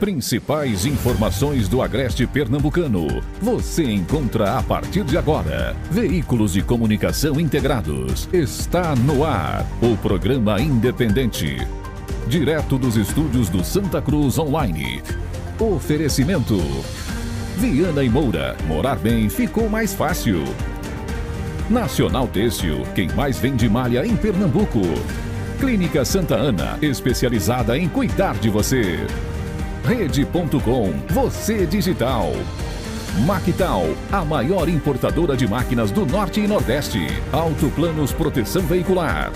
Principais informações do Agreste Pernambucano você encontra a partir de agora. Veículos de comunicação integrados. Está no ar o programa independente. Direto dos estúdios do Santa Cruz Online. Oferecimento. Viana e Moura. Morar bem ficou mais fácil. Nacional Têxtil, quem mais vende malha em Pernambuco. Clínica Santa Ana, especializada em cuidar de você. Rede.com, você digital. Mactal, a maior importadora de máquinas do Norte e Nordeste. Autoplanos Proteção Veicular.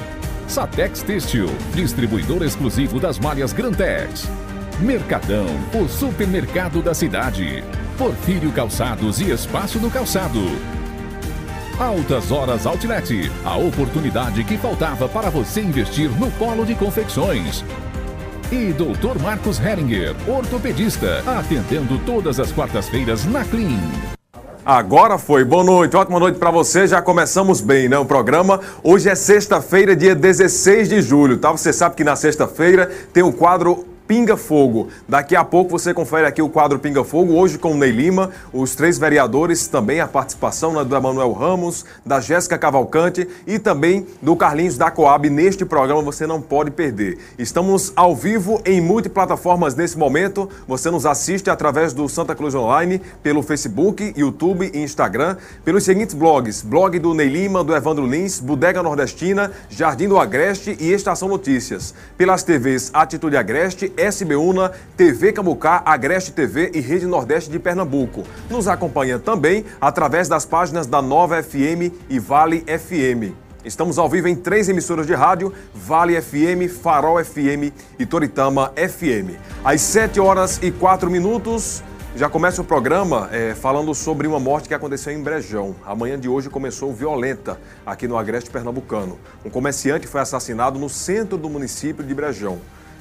Satex Têxtil, distribuidor exclusivo das malhas Grantex. Mercadão, o supermercado da cidade. Porfírio Calçados e Espaço do Calçado. Altas Horas Outlet, a oportunidade que faltava para você investir no polo de confecções. E Dr. Marcos Heringer, ortopedista, atendendo todas as quartas-feiras na Clean. Agora foi. Boa noite, ótima noite para você. Já começamos bem, né? O programa. Hoje é sexta-feira, dia 16 de julho, tá? Você sabe que na sexta-feira tem o quadro Pinga Fogo. Daqui a pouco você confere aqui o quadro Pinga Fogo, hoje com o Ney Lima, os três vereadores, também a participação né, do Emanuel Ramos, da Jéssica Cavalcante e também do Carlinhos da Coab. Neste programa você não pode perder. Estamos ao vivo em multiplataformas nesse momento. Você nos assiste através do Santa Cruz Online, pelo Facebook, YouTube e Instagram, pelos seguintes blogs: blog do Ney Lima, do Evandro Lins, Bodega Nordestina, Jardim do Agreste e Estação Notícias. Pelas TVs Atitude Agreste, SBUNA, TV Cambucá, Agreste TV e Rede Nordeste de Pernambuco. Nos acompanha também através das páginas da Nova FM e Vale FM. Estamos ao vivo em três emissoras de rádio: Vale FM, Farol FM e Toritama FM. Às 7 horas e 4 minutos, já começa o programa é, falando sobre uma morte que aconteceu em Brejão. A manhã de hoje começou violenta aqui no Agreste Pernambucano. Um comerciante foi assassinado no centro do município de Brejão.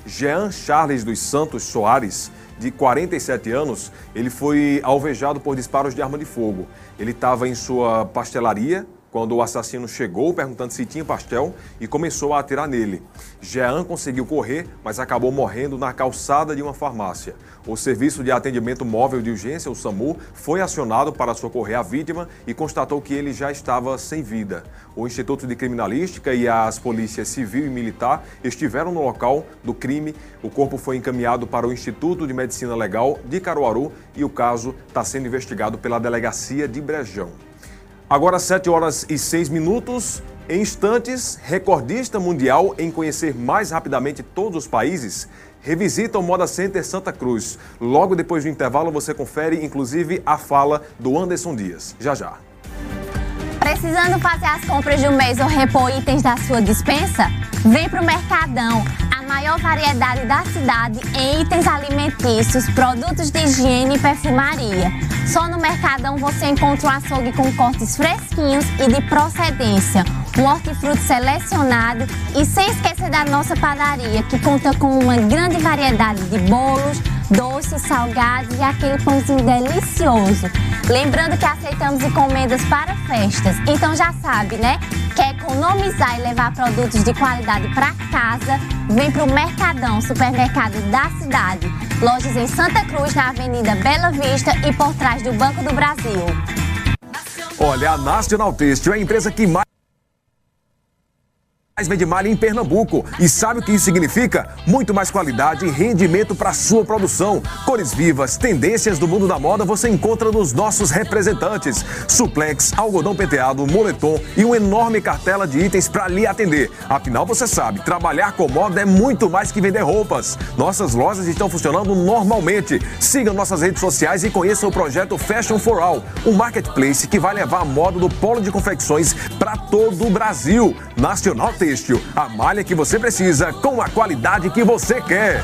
Jean Charles dos Santos Soares, de 47 anos, ele foi alvejado por disparos de arma de fogo. Ele estava em sua pastelaria quando o assassino chegou perguntando se tinha pastel e começou a atirar nele. Jean conseguiu correr, mas acabou morrendo na calçada de uma farmácia. O Serviço de Atendimento Móvel de Urgência, o SAMU, foi acionado para socorrer a vítima e constatou que ele já estava sem vida. O Instituto de Criminalística e as polícias civil e militar estiveram no local do crime. O corpo foi encaminhado para o Instituto de Medicina Legal de Caruaru e o caso está sendo investigado pela Delegacia de Brejão. Agora, 7 horas e 6 minutos. Em instantes, recordista mundial em conhecer mais rapidamente todos os países, revisita o Moda Center Santa Cruz. Logo depois do intervalo, você confere, inclusive, a fala do Anderson Dias. Já já. Precisando fazer as compras de um mês ou repor itens da sua dispensa? Vem pro Mercadão maior variedade da cidade em itens alimentícios, produtos de higiene e perfumaria. Só no Mercadão você encontra um açougue com cortes fresquinhos e de procedência, um hortifruti selecionado e sem esquecer da nossa padaria, que conta com uma grande variedade de bolos, doces, salgados e aquele pãozinho delicioso. Lembrando que aceitamos encomendas para festas, então já sabe, né? Quer economizar e levar produtos de qualidade para casa? Vem para o Mercadão, supermercado da cidade. Lojas em Santa Cruz, na Avenida Bela Vista e por trás do Banco do Brasil. Olha, a National Têxtil é a empresa que mais mais vende malha em Pernambuco. E sabe o que isso significa? Muito mais qualidade e rendimento para sua produção. Cores vivas, tendências do mundo da moda você encontra nos nossos representantes. Suplex, algodão penteado, moletom e uma enorme cartela de itens para lhe atender. Afinal, você sabe, trabalhar com moda é muito mais que vender roupas. Nossas lojas estão funcionando normalmente. Siga nossas redes sociais e conheça o projeto Fashion for All, um marketplace que vai levar a moda do polo de confecções para todo o Brasil. Nacional T Têxtil, a malha que você precisa com a qualidade que você quer.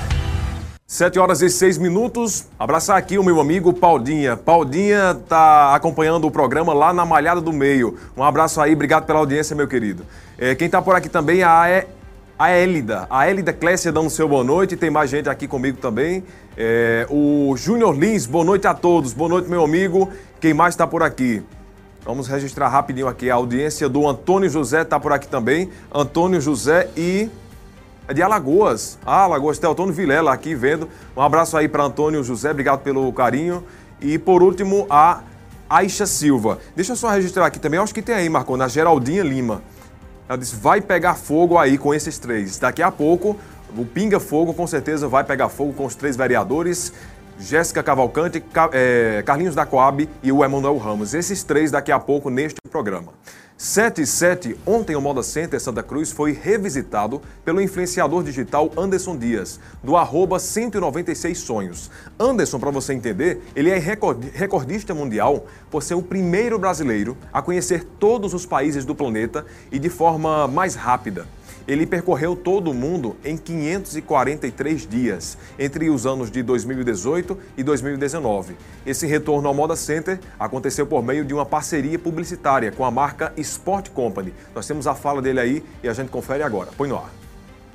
7 horas e 6 minutos. Abraçar aqui o meu amigo Paulinha. Paulinha está acompanhando o programa lá na Malhada do Meio. Um abraço aí, obrigado pela audiência, meu querido. É, quem está por aqui também é a, a Élida. A Élida Clécia dando seu boa noite. Tem mais gente aqui comigo também. É, o Júnior Lins, boa noite a todos. Boa noite, meu amigo. Quem mais está por aqui? Vamos registrar rapidinho aqui a audiência do Antônio José, está por aqui também. Antônio José e é de Alagoas. Ah, Alagoas, Teotônio Vilela aqui vendo. Um abraço aí para Antônio José, obrigado pelo carinho. E por último, a Aixa Silva. Deixa eu só registrar aqui também, acho que tem aí, Marcou, na Geraldinha Lima. Ela disse: vai pegar fogo aí com esses três. Daqui a pouco, o Pinga Fogo com certeza vai pegar fogo com os três vereadores. Jéssica Cavalcante, é, Carlinhos da Coab e o Emanuel Ramos. Esses três daqui a pouco neste programa. 77, ontem o Moda Center Santa Cruz foi revisitado pelo influenciador digital Anderson Dias, do arroba 196 Sonhos. Anderson, para você entender, ele é recordista mundial por ser o primeiro brasileiro a conhecer todos os países do planeta e de forma mais rápida. Ele percorreu todo o mundo em 543 dias, entre os anos de 2018 e 2019. Esse retorno ao Moda Center aconteceu por meio de uma parceria publicitária com a marca Sport Company. Nós temos a fala dele aí e a gente confere agora. Põe no ar.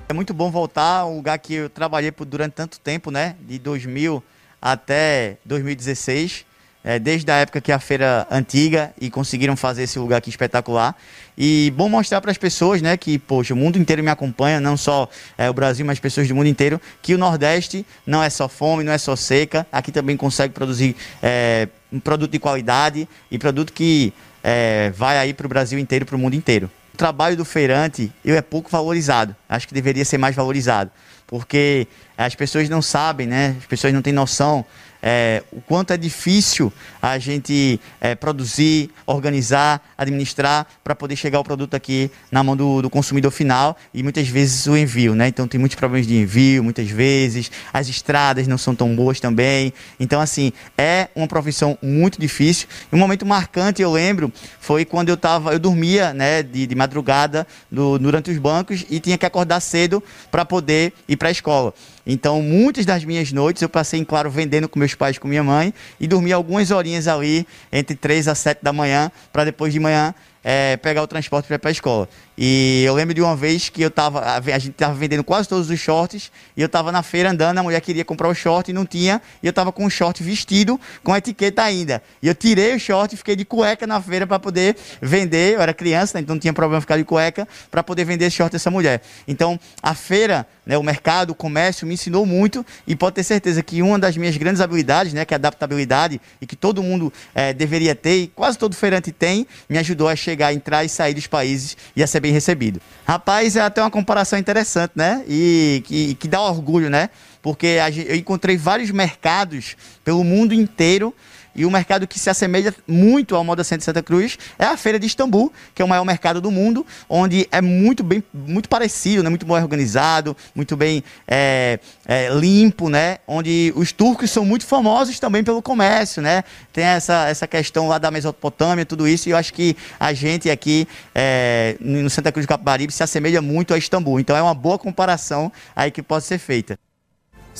É muito bom voltar a um lugar que eu trabalhei por durante tanto tempo, né? De 2000 até 2016 é, desde a época que a feira antiga e conseguiram fazer esse lugar aqui espetacular. E bom mostrar para as pessoas, né, que, poxa, o mundo inteiro me acompanha, não só é, o Brasil, mas pessoas do mundo inteiro, que o Nordeste não é só fome, não é só seca, aqui também consegue produzir é, um produto de qualidade e produto que é, vai aí para o Brasil inteiro, para o mundo inteiro. O trabalho do feirante eu é pouco valorizado, acho que deveria ser mais valorizado, porque as pessoas não sabem, né, as pessoas não têm noção é, o quanto é difícil a gente é, produzir, organizar, administrar para poder chegar o produto aqui na mão do, do, consumidor final e muitas vezes o envio, né? Então tem muitos problemas de envio, muitas vezes as estradas não são tão boas também. Então assim é uma profissão muito difícil. Um momento marcante eu lembro foi quando eu tava, eu dormia, né, de, de madrugada do, durante os bancos e tinha que acordar cedo para poder ir para a escola. Então, muitas das minhas noites eu passei em claro vendendo com meus pais, com minha mãe, e dormi algumas horinhas ali, entre 3 a 7 da manhã, para depois de manhã é, pegar o transporte para ir para a escola. E eu lembro de uma vez que eu tava, a gente estava vendendo quase todos os shorts, e eu estava na feira andando, a mulher queria comprar o short e não tinha, e eu estava com o short vestido, com a etiqueta ainda. E eu tirei o short e fiquei de cueca na feira para poder vender. Eu era criança, né, então não tinha problema ficar de cueca, para poder vender esse short dessa mulher. Então, a feira, né, o mercado, o comércio me ensinou muito, e pode ter certeza que uma das minhas grandes habilidades, né, que é a adaptabilidade, e que todo mundo é, deveria ter, e quase todo feirante tem, me ajudou a chegar, entrar e sair dos países e a ser bem recebido. Rapaz, é até uma comparação interessante, né? E que, que dá orgulho, né? Porque eu encontrei vários mercados pelo mundo inteiro e o mercado que se assemelha muito ao Moda Center Santa Cruz é a Feira de Istambul, que é o maior mercado do mundo, onde é muito bem, muito parecido, né? muito bem organizado, muito bem é, é, limpo, né? Onde os turcos são muito famosos também pelo comércio, né? Tem essa, essa questão lá da Mesopotâmia, tudo isso, e eu acho que a gente aqui é, no Santa Cruz do Capibaribe se assemelha muito a Istambul. Então é uma boa comparação aí que pode ser feita.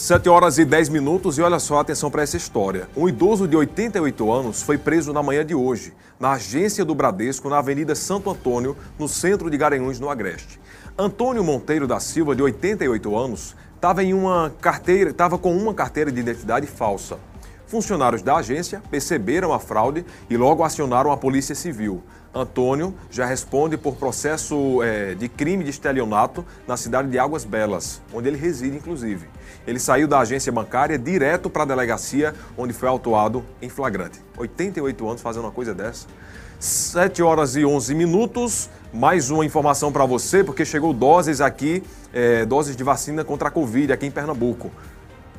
7 horas e 10 minutos e olha só, atenção para essa história. Um idoso de 88 anos foi preso na manhã de hoje, na agência do Bradesco, na Avenida Santo Antônio, no centro de Garanhuns, no Agreste. Antônio Monteiro da Silva, de 88 anos, estava em uma carteira, estava com uma carteira de identidade falsa. Funcionários da agência perceberam a fraude e logo acionaram a Polícia Civil. Antônio já responde por processo é, de crime de estelionato na cidade de Águas Belas, onde ele reside, inclusive. Ele saiu da agência bancária direto para a delegacia, onde foi autuado em flagrante. 88 anos fazendo uma coisa dessa. 7 horas e 11 minutos. Mais uma informação para você, porque chegou doses aqui, é, doses de vacina contra a Covid aqui em Pernambuco.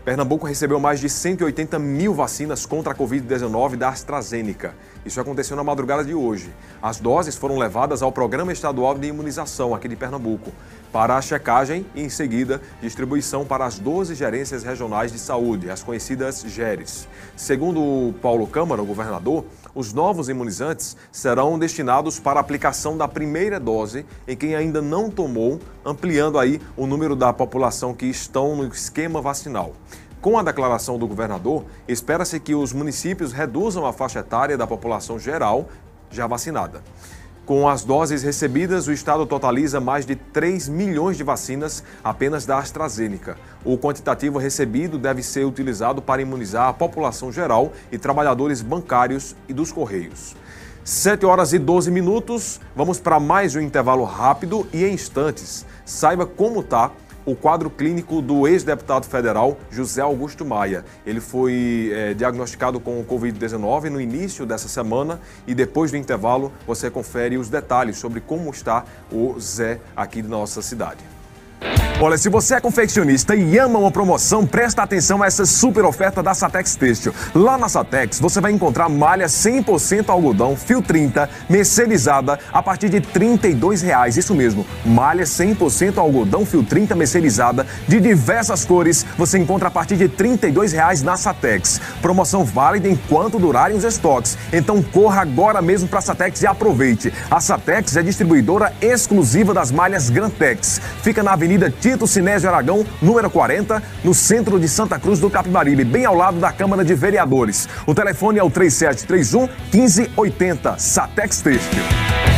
Pernambuco recebeu mais de 180 mil vacinas contra a Covid-19 da AstraZeneca. Isso aconteceu na madrugada de hoje. As doses foram levadas ao Programa Estadual de Imunização aqui de Pernambuco para a checagem e, em seguida, distribuição para as 12 gerências regionais de saúde, as conhecidas GERES. Segundo Paulo Câmara, o governador, os novos imunizantes serão destinados para a aplicação da primeira dose em quem ainda não tomou, ampliando aí o número da população que estão no esquema vacinal. Com a declaração do governador, espera-se que os municípios reduzam a faixa etária da população geral já vacinada. Com as doses recebidas, o Estado totaliza mais de 3 milhões de vacinas apenas da AstraZeneca. O quantitativo recebido deve ser utilizado para imunizar a população geral e trabalhadores bancários e dos Correios. 7 horas e 12 minutos, vamos para mais um intervalo rápido e em instantes. Saiba como está o quadro clínico do ex-deputado federal José Augusto Maia. Ele foi é, diagnosticado com o Covid-19 no início dessa semana e depois do intervalo você confere os detalhes sobre como está o Zé aqui de nossa cidade. Olha, se você é confeccionista e ama uma promoção, presta atenção a essa super oferta da Satex Têxtil. Lá na Satex você vai encontrar malha 100% algodão, fio 30, mercerizada a partir de 32 reais. Isso mesmo, malha 100% algodão, fio 30, mercerizada de diversas cores. Você encontra a partir de 32 reais na Satex. Promoção válida enquanto durarem os estoques. Então corra agora mesmo para a Satex e aproveite. A Satex é distribuidora exclusiva das malhas Grantex. Fica na Avenida Tito Sinésio Aragão, número 40, no centro de Santa Cruz do Capibaribe, bem ao lado da Câmara de Vereadores. O telefone é o 3731 1580, Satex Têxtil.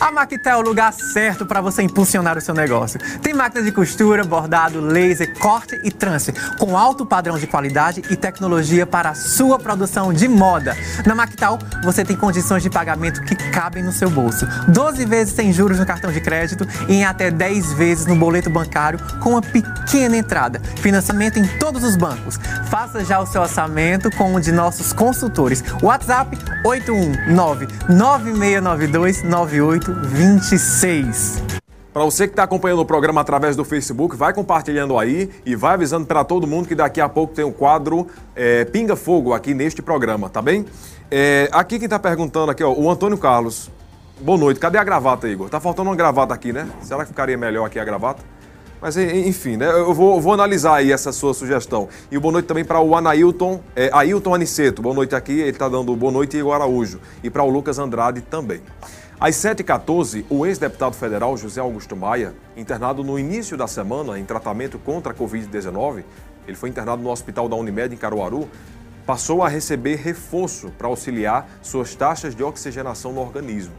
A Maquita é o lugar certo para você impulsionar o seu negócio. Tem máquinas de costura, bordado, laser, corte e trance, com alto padrão de qualidade e tecnologia para a sua produção de moda. Na Mactal, você tem condições de pagamento que cabem no seu bolso. 12 vezes sem juros no cartão de crédito e em até 10 vezes no boleto bancário com uma pequena entrada. Financiamento em todos os bancos. Faça já o seu orçamento com um de nossos consultores. WhatsApp 819 9692 9826. Para você que está acompanhando o programa através do Facebook, vai compartilhando aí e vai avisando para todo mundo que daqui a pouco tem um quadro é, Pinga Fogo aqui neste programa, tá bem? É, aqui quem está perguntando aqui, ó, o Antônio Carlos. Boa noite, cadê a gravata, Igor? Tá faltando uma gravata aqui, né? Será que ficaria melhor aqui a gravata? Mas enfim, né? Eu vou, vou, analisar aí essa sua sugestão. E boa noite também para o Anailton, é, Ailton Aniceto. Boa noite aqui, ele está dando boa noite Igor Araújo. E para o Lucas Andrade também. Às 7h14, o ex-deputado federal José Augusto Maia, internado no início da semana em tratamento contra a Covid-19, ele foi internado no hospital da Unimed em Caruaru, passou a receber reforço para auxiliar suas taxas de oxigenação no organismo.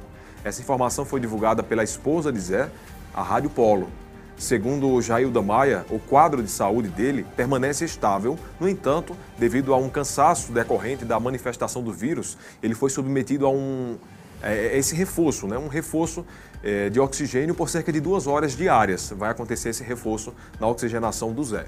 Essa informação foi divulgada pela esposa de Zé, a Rádio Polo. Segundo o Jailda Maia, o quadro de saúde dele permanece estável, no entanto, devido a um cansaço decorrente da manifestação do vírus, ele foi submetido a um é, é, esse reforço, né? um reforço é, de oxigênio por cerca de duas horas diárias. Vai acontecer esse reforço na oxigenação do Zé.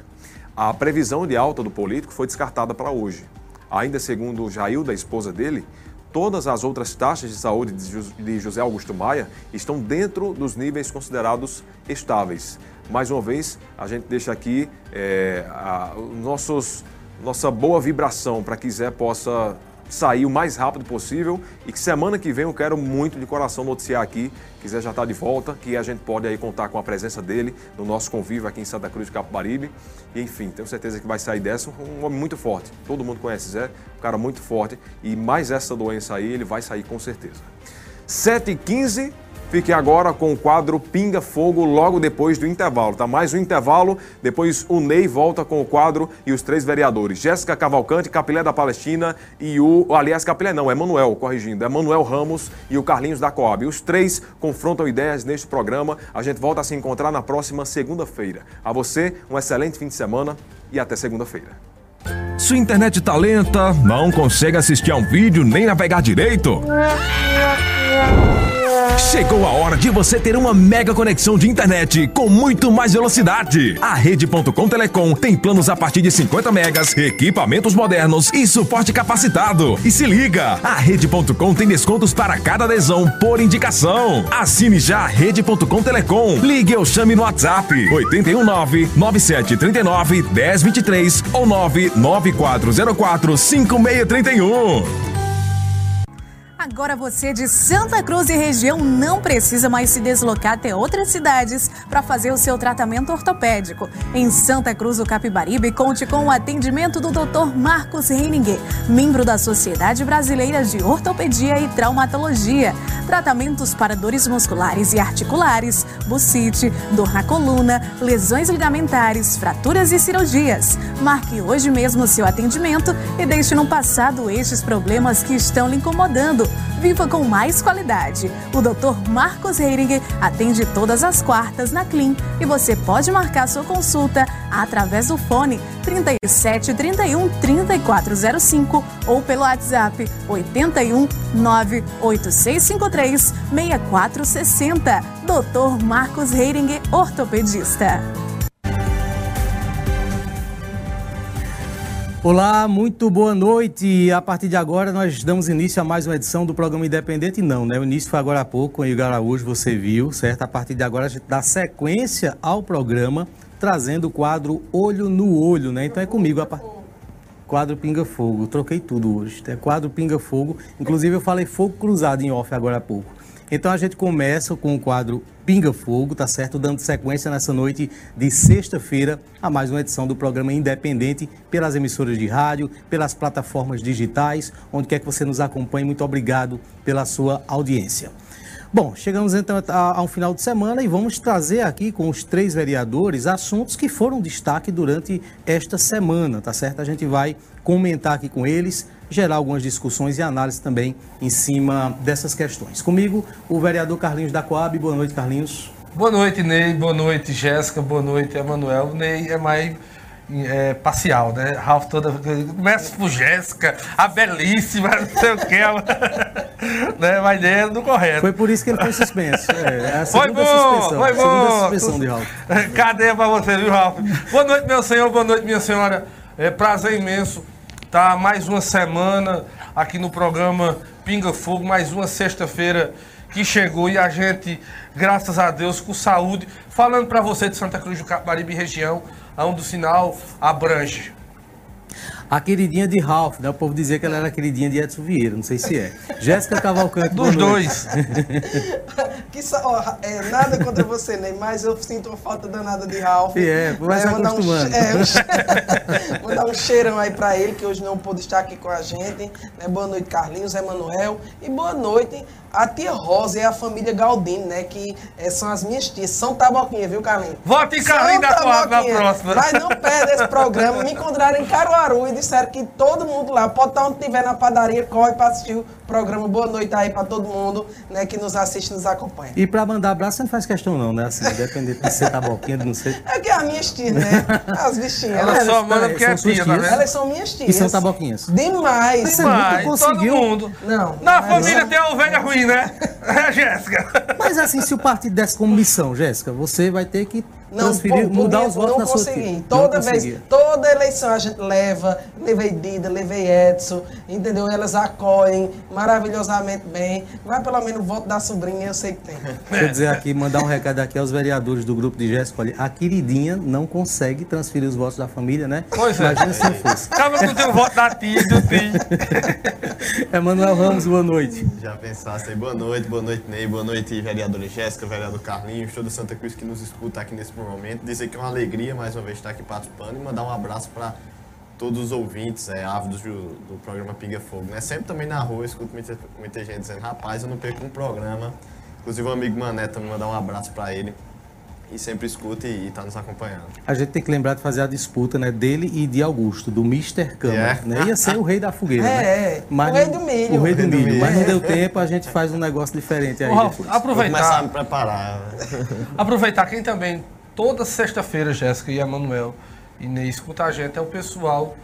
A previsão de alta do político foi descartada para hoje. Ainda segundo o Jair, da esposa dele, todas as outras taxas de saúde de José Augusto Maia estão dentro dos níveis considerados estáveis. Mais uma vez, a gente deixa aqui é, a, nossos, nossa boa vibração para que Zé possa sair o mais rápido possível e que semana que vem eu quero muito de coração noticiar aqui, quiser já estar tá de volta, que a gente pode aí contar com a presença dele no nosso convívio aqui em Santa Cruz de Capibaribe. E enfim, tenho certeza que vai sair dessa um homem muito forte. Todo mundo conhece Zé, um cara muito forte e mais essa doença aí, ele vai sair com certeza. 7h15, Fique agora com o quadro Pinga Fogo logo depois do intervalo, tá? Mais um intervalo, depois o Ney volta com o quadro e os três vereadores, Jéssica Cavalcante, Capilé da Palestina e o, aliás, Capilé não, é Manuel, corrigindo, é Manuel Ramos e o Carlinhos da Coab. Os três confrontam ideias neste programa. A gente volta a se encontrar na próxima segunda-feira. A você, um excelente fim de semana e até segunda-feira. Sua internet tá lenta, não consegue assistir a um vídeo nem navegar direito? Chegou a hora de você ter uma mega conexão de internet com muito mais velocidade. A Rede.com Telecom tem planos a partir de 50 megas, equipamentos modernos e suporte capacitado. E se liga, a Rede.com tem descontos para cada adesão por indicação. Assine já a Rede.com Telecom. Ligue ou chame no WhatsApp 819 9739 1023 ou 99404 5631. Agora você de Santa Cruz e região não precisa mais se deslocar até outras cidades para fazer o seu tratamento ortopédico. Em Santa Cruz do Capibaribe, conte com o atendimento do Dr. Marcos Reininger, membro da Sociedade Brasileira de Ortopedia e Traumatologia. Tratamentos para dores musculares e articulares, bucite, dor na coluna, lesões ligamentares, fraturas e cirurgias. Marque hoje mesmo seu atendimento e deixe no passado estes problemas que estão lhe incomodando. Viva com mais qualidade. O Dr. Marcos Heiringer atende todas as quartas na Clean e você pode marcar sua consulta através do fone 37 31 3405 ou pelo WhatsApp 81 98653 6460. Dr. Marcos Heiringer, ortopedista. Olá, muito boa noite. A partir de agora nós damos início a mais uma edição do programa Independente. Não, né? O início foi agora há pouco com o Igor Araújo, você viu, certo? A partir de agora a gente dá sequência ao programa, trazendo o quadro Olho no Olho, né? Então é comigo a. Quadro Pinga Fogo. Troquei tudo hoje. É quadro Pinga Fogo. Inclusive eu falei fogo cruzado em off agora há pouco. Então a gente começa com o quadro Pinga Fogo, tá certo? Dando sequência nessa noite de sexta-feira a mais uma edição do programa Independente pelas emissoras de rádio, pelas plataformas digitais, onde quer que você nos acompanhe. Muito obrigado pela sua audiência. Bom, chegamos então a, um final de semana e vamos trazer aqui com os três vereadores assuntos que foram destaque durante esta semana, tá certo? A gente vai comentar aqui com eles, gerar algumas discussões e análises também em cima dessas questões. Comigo, o vereador Carlinhos da Coab. Boa noite, Carlinhos. Boa noite, Ney. Boa noite, Jéssica. Boa noite, Emanuel. Ney é mais é, parcial, né? Ralph toda. Começa por Jéssica, a belíssima, não sei o que. Ela, né? Mas é do correto. Foi por isso que ele foi suspenso. É, é foi bom, suspensão, foi bom. suspensão de Ralph. Cadeia pra você, viu, Ralph? Boa noite, meu senhor, boa noite, minha senhora. É prazer imenso estar mais uma semana aqui no programa Pinga Fogo, mais uma sexta-feira que chegou e a gente, graças a Deus, com saúde, falando para você de Santa Cruz do Capibaribe região, onde o sinal abrange. A queridinha de Ralph, né? O povo dizia que ela era queridinha de Edson Vieira, não sei se é. Jéssica Cavalcante. Dos dois. que só, é, nada contra você, né? Mas eu sinto uma falta danada de Ralph. E é, vai é, se acostumando. Dar um, é, vou dar um cheirão aí pra ele, que hoje não pôde estar aqui com a gente. Né? Boa noite, Carlinhos, Emanuel. E boa noite a tia Rosa e a família Galdino, né? Que é, são as minhas tias. São taboquinha, viu, Carlinhos? Vote em Carlinhos da Coab na próxima. Mas não perde esse programa. Me encontraram em Caruaru e disseram que todo mundo lá, pode estar onde estiver na padaria, corre para assistir o programa. Boa noite aí para todo mundo, né? Que nos assiste e nos acompanha. E para mandar abraço, você não faz questão não, né? Assim, dependendo de ser taboquinha, de não sei. É que é as minhas tias, né? As bichinhas. Elas só mandam porque é tia, né? Elas são minhas tias. E são taboquinhas. Demais. Demais. Conseguiu. Todo mundo. Não. Na família tem a ovelha ruim, né? É, Jéssica. Mas assim, se o partido desse como missão, Jéssica, você vai ter que não, transferir, por mudar os votos não na consegui. sua Toda não vez, toda eleição a gente leva, levei Dida, levei Edson, entendeu? Elas acolhem maravilhosamente bem. Vai pelo menos o voto da sobrinha, eu sei que tem. Deixa eu dizer aqui, mandar um recado aqui aos vereadores do grupo de Jéssica. Olha, a queridinha não consegue transferir os votos da família, né? Pois é. Imagina se não fosse. Não tem o voto da tia do tio. Emanuel Ramos, boa noite. Já pensasse aí, boa noite, boa noite, Ney, boa noite, vereadora Jéssica, vereador Carlinhos, todo Santa Cruz que nos escuta aqui nesse momento. Dizer que é uma alegria mais uma vez estar aqui participando e mandar um abraço para todos os ouvintes, é, ávidos do, do, programa Pinga Fogo. Né? Sempre também na rua eu escuto muita, muita gente dizendo, rapaz, eu não perco um programa. Inclusive o amigo Mané também mandar um abraço para ele e sempre escuta e está nos acompanhando. A gente tem que lembrar de fazer a disputa né, dele e de Augusto, do Mr. Câmara. Yeah. Né? Ia ser o rei da fogueira. É, né? é. Mas, o rei do milho. O rei do, milho. milho. Mas não deu tempo, a gente faz um negócio diferente aí. Aproveitar. Vou começar a me preparar. aproveitar quem também, toda sexta-feira, Jéssica e Emanuel Ney, escuta a gente, é o pessoal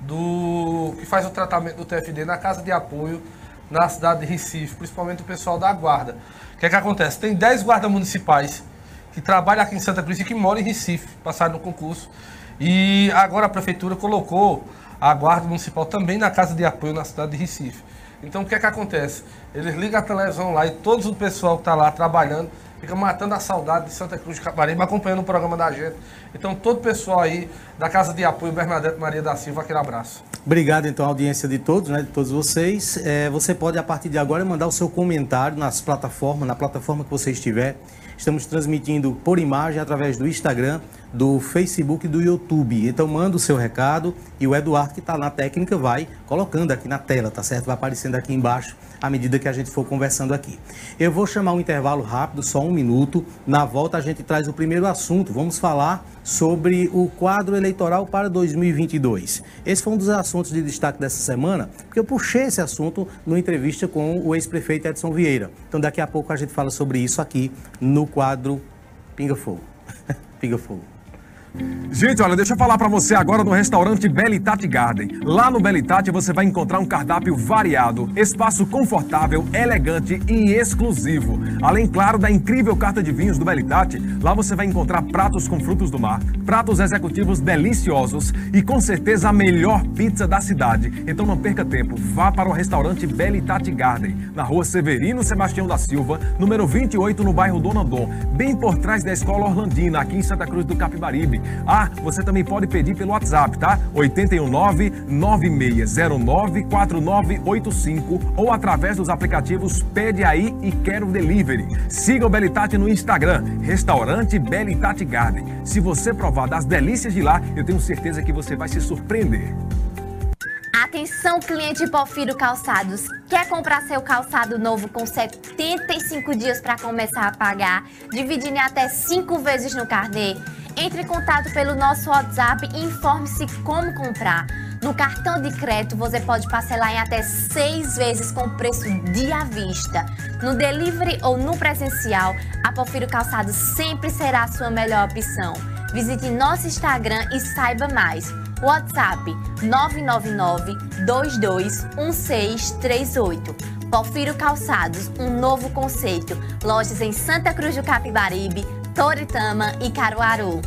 do que faz o tratamento do TFD na casa de apoio na cidade de Recife, principalmente o pessoal da guarda. O que é que acontece? Tem 10 guardas municipais que trabalha aqui em Santa Cruz e que mora em Recife, passaram no concurso. E agora a prefeitura colocou a Guarda Municipal também na casa de apoio na cidade de Recife. Então o que é que acontece? Eles ligam a televisão lá e todo o pessoal que está lá trabalhando fica matando a saudade de Santa Cruz de Caparibe, acompanhando o programa da gente. Então todo o pessoal aí da Casa de Apoio Bernadette Maria da Silva, aquele abraço. Obrigado então à audiência de todos, né, de todos vocês. É, você pode a partir de agora mandar o seu comentário nas plataformas, na plataforma que você estiver Estamos transmitindo por imagem através do Instagram, do Facebook e do YouTube. Então manda o seu recado e o Eduardo que está na técnica vai colocando aqui na tela, tá certo? Vai aparecendo aqui embaixo à medida que a gente for conversando aqui. Eu vou chamar um intervalo rápido, só um minuto. Na volta a gente traz o primeiro assunto. Vamos falar sobre o quadro eleitoral para 2022. Esse foi um dos assuntos de destaque dessa semana, porque eu puxei esse assunto numa entrevista com o ex-prefeito Edson Vieira. Então daqui a pouco a gente fala sobre isso aqui no quadro Pinga Fogo. Pinga Fogo. Gente, olha, deixa eu falar para você agora no restaurante Belitati Garden. Lá no Belitati você vai encontrar um cardápio variado, espaço confortável, elegante e exclusivo. Além, claro, da incrível carta de vinhos do Belitati, lá você vai encontrar pratos com frutos do mar, pratos executivos deliciosos e com certeza a melhor pizza da cidade. Então não perca tempo, vá para o restaurante Belitati Garden, na rua Severino Sebastião da Silva, número 28, no bairro Dona Dom, bem por trás da Escola Orlandina, aqui em Santa Cruz do Capibaribe. Ah, você também pode pedir pelo WhatsApp, tá? 819-9609-4985 ou através dos aplicativos Pede Aí e Quero Delivery. Siga o Belitati no Instagram, Restaurante Belitati Garden. Se você provar das delícias de lá, eu tenho certeza que você vai se surpreender. Atenção, cliente Porfiro Calçados. Quer comprar seu calçado novo com 75 dias para começar a pagar, dividindo em até 5 vezes no carnê? Entre em contato pelo nosso WhatsApp e informe-se como comprar. No cartão de crédito você pode parcelar em até 6 vezes com preço de à vista. No delivery ou no presencial, a Porfiro Calçados sempre será a sua melhor opção. Visite nosso Instagram e saiba mais. WhatsApp 999 221638. Porfiro Calçados, um novo conceito. Lojas em Santa Cruz do Capibaribe, Toritama e Caruaru.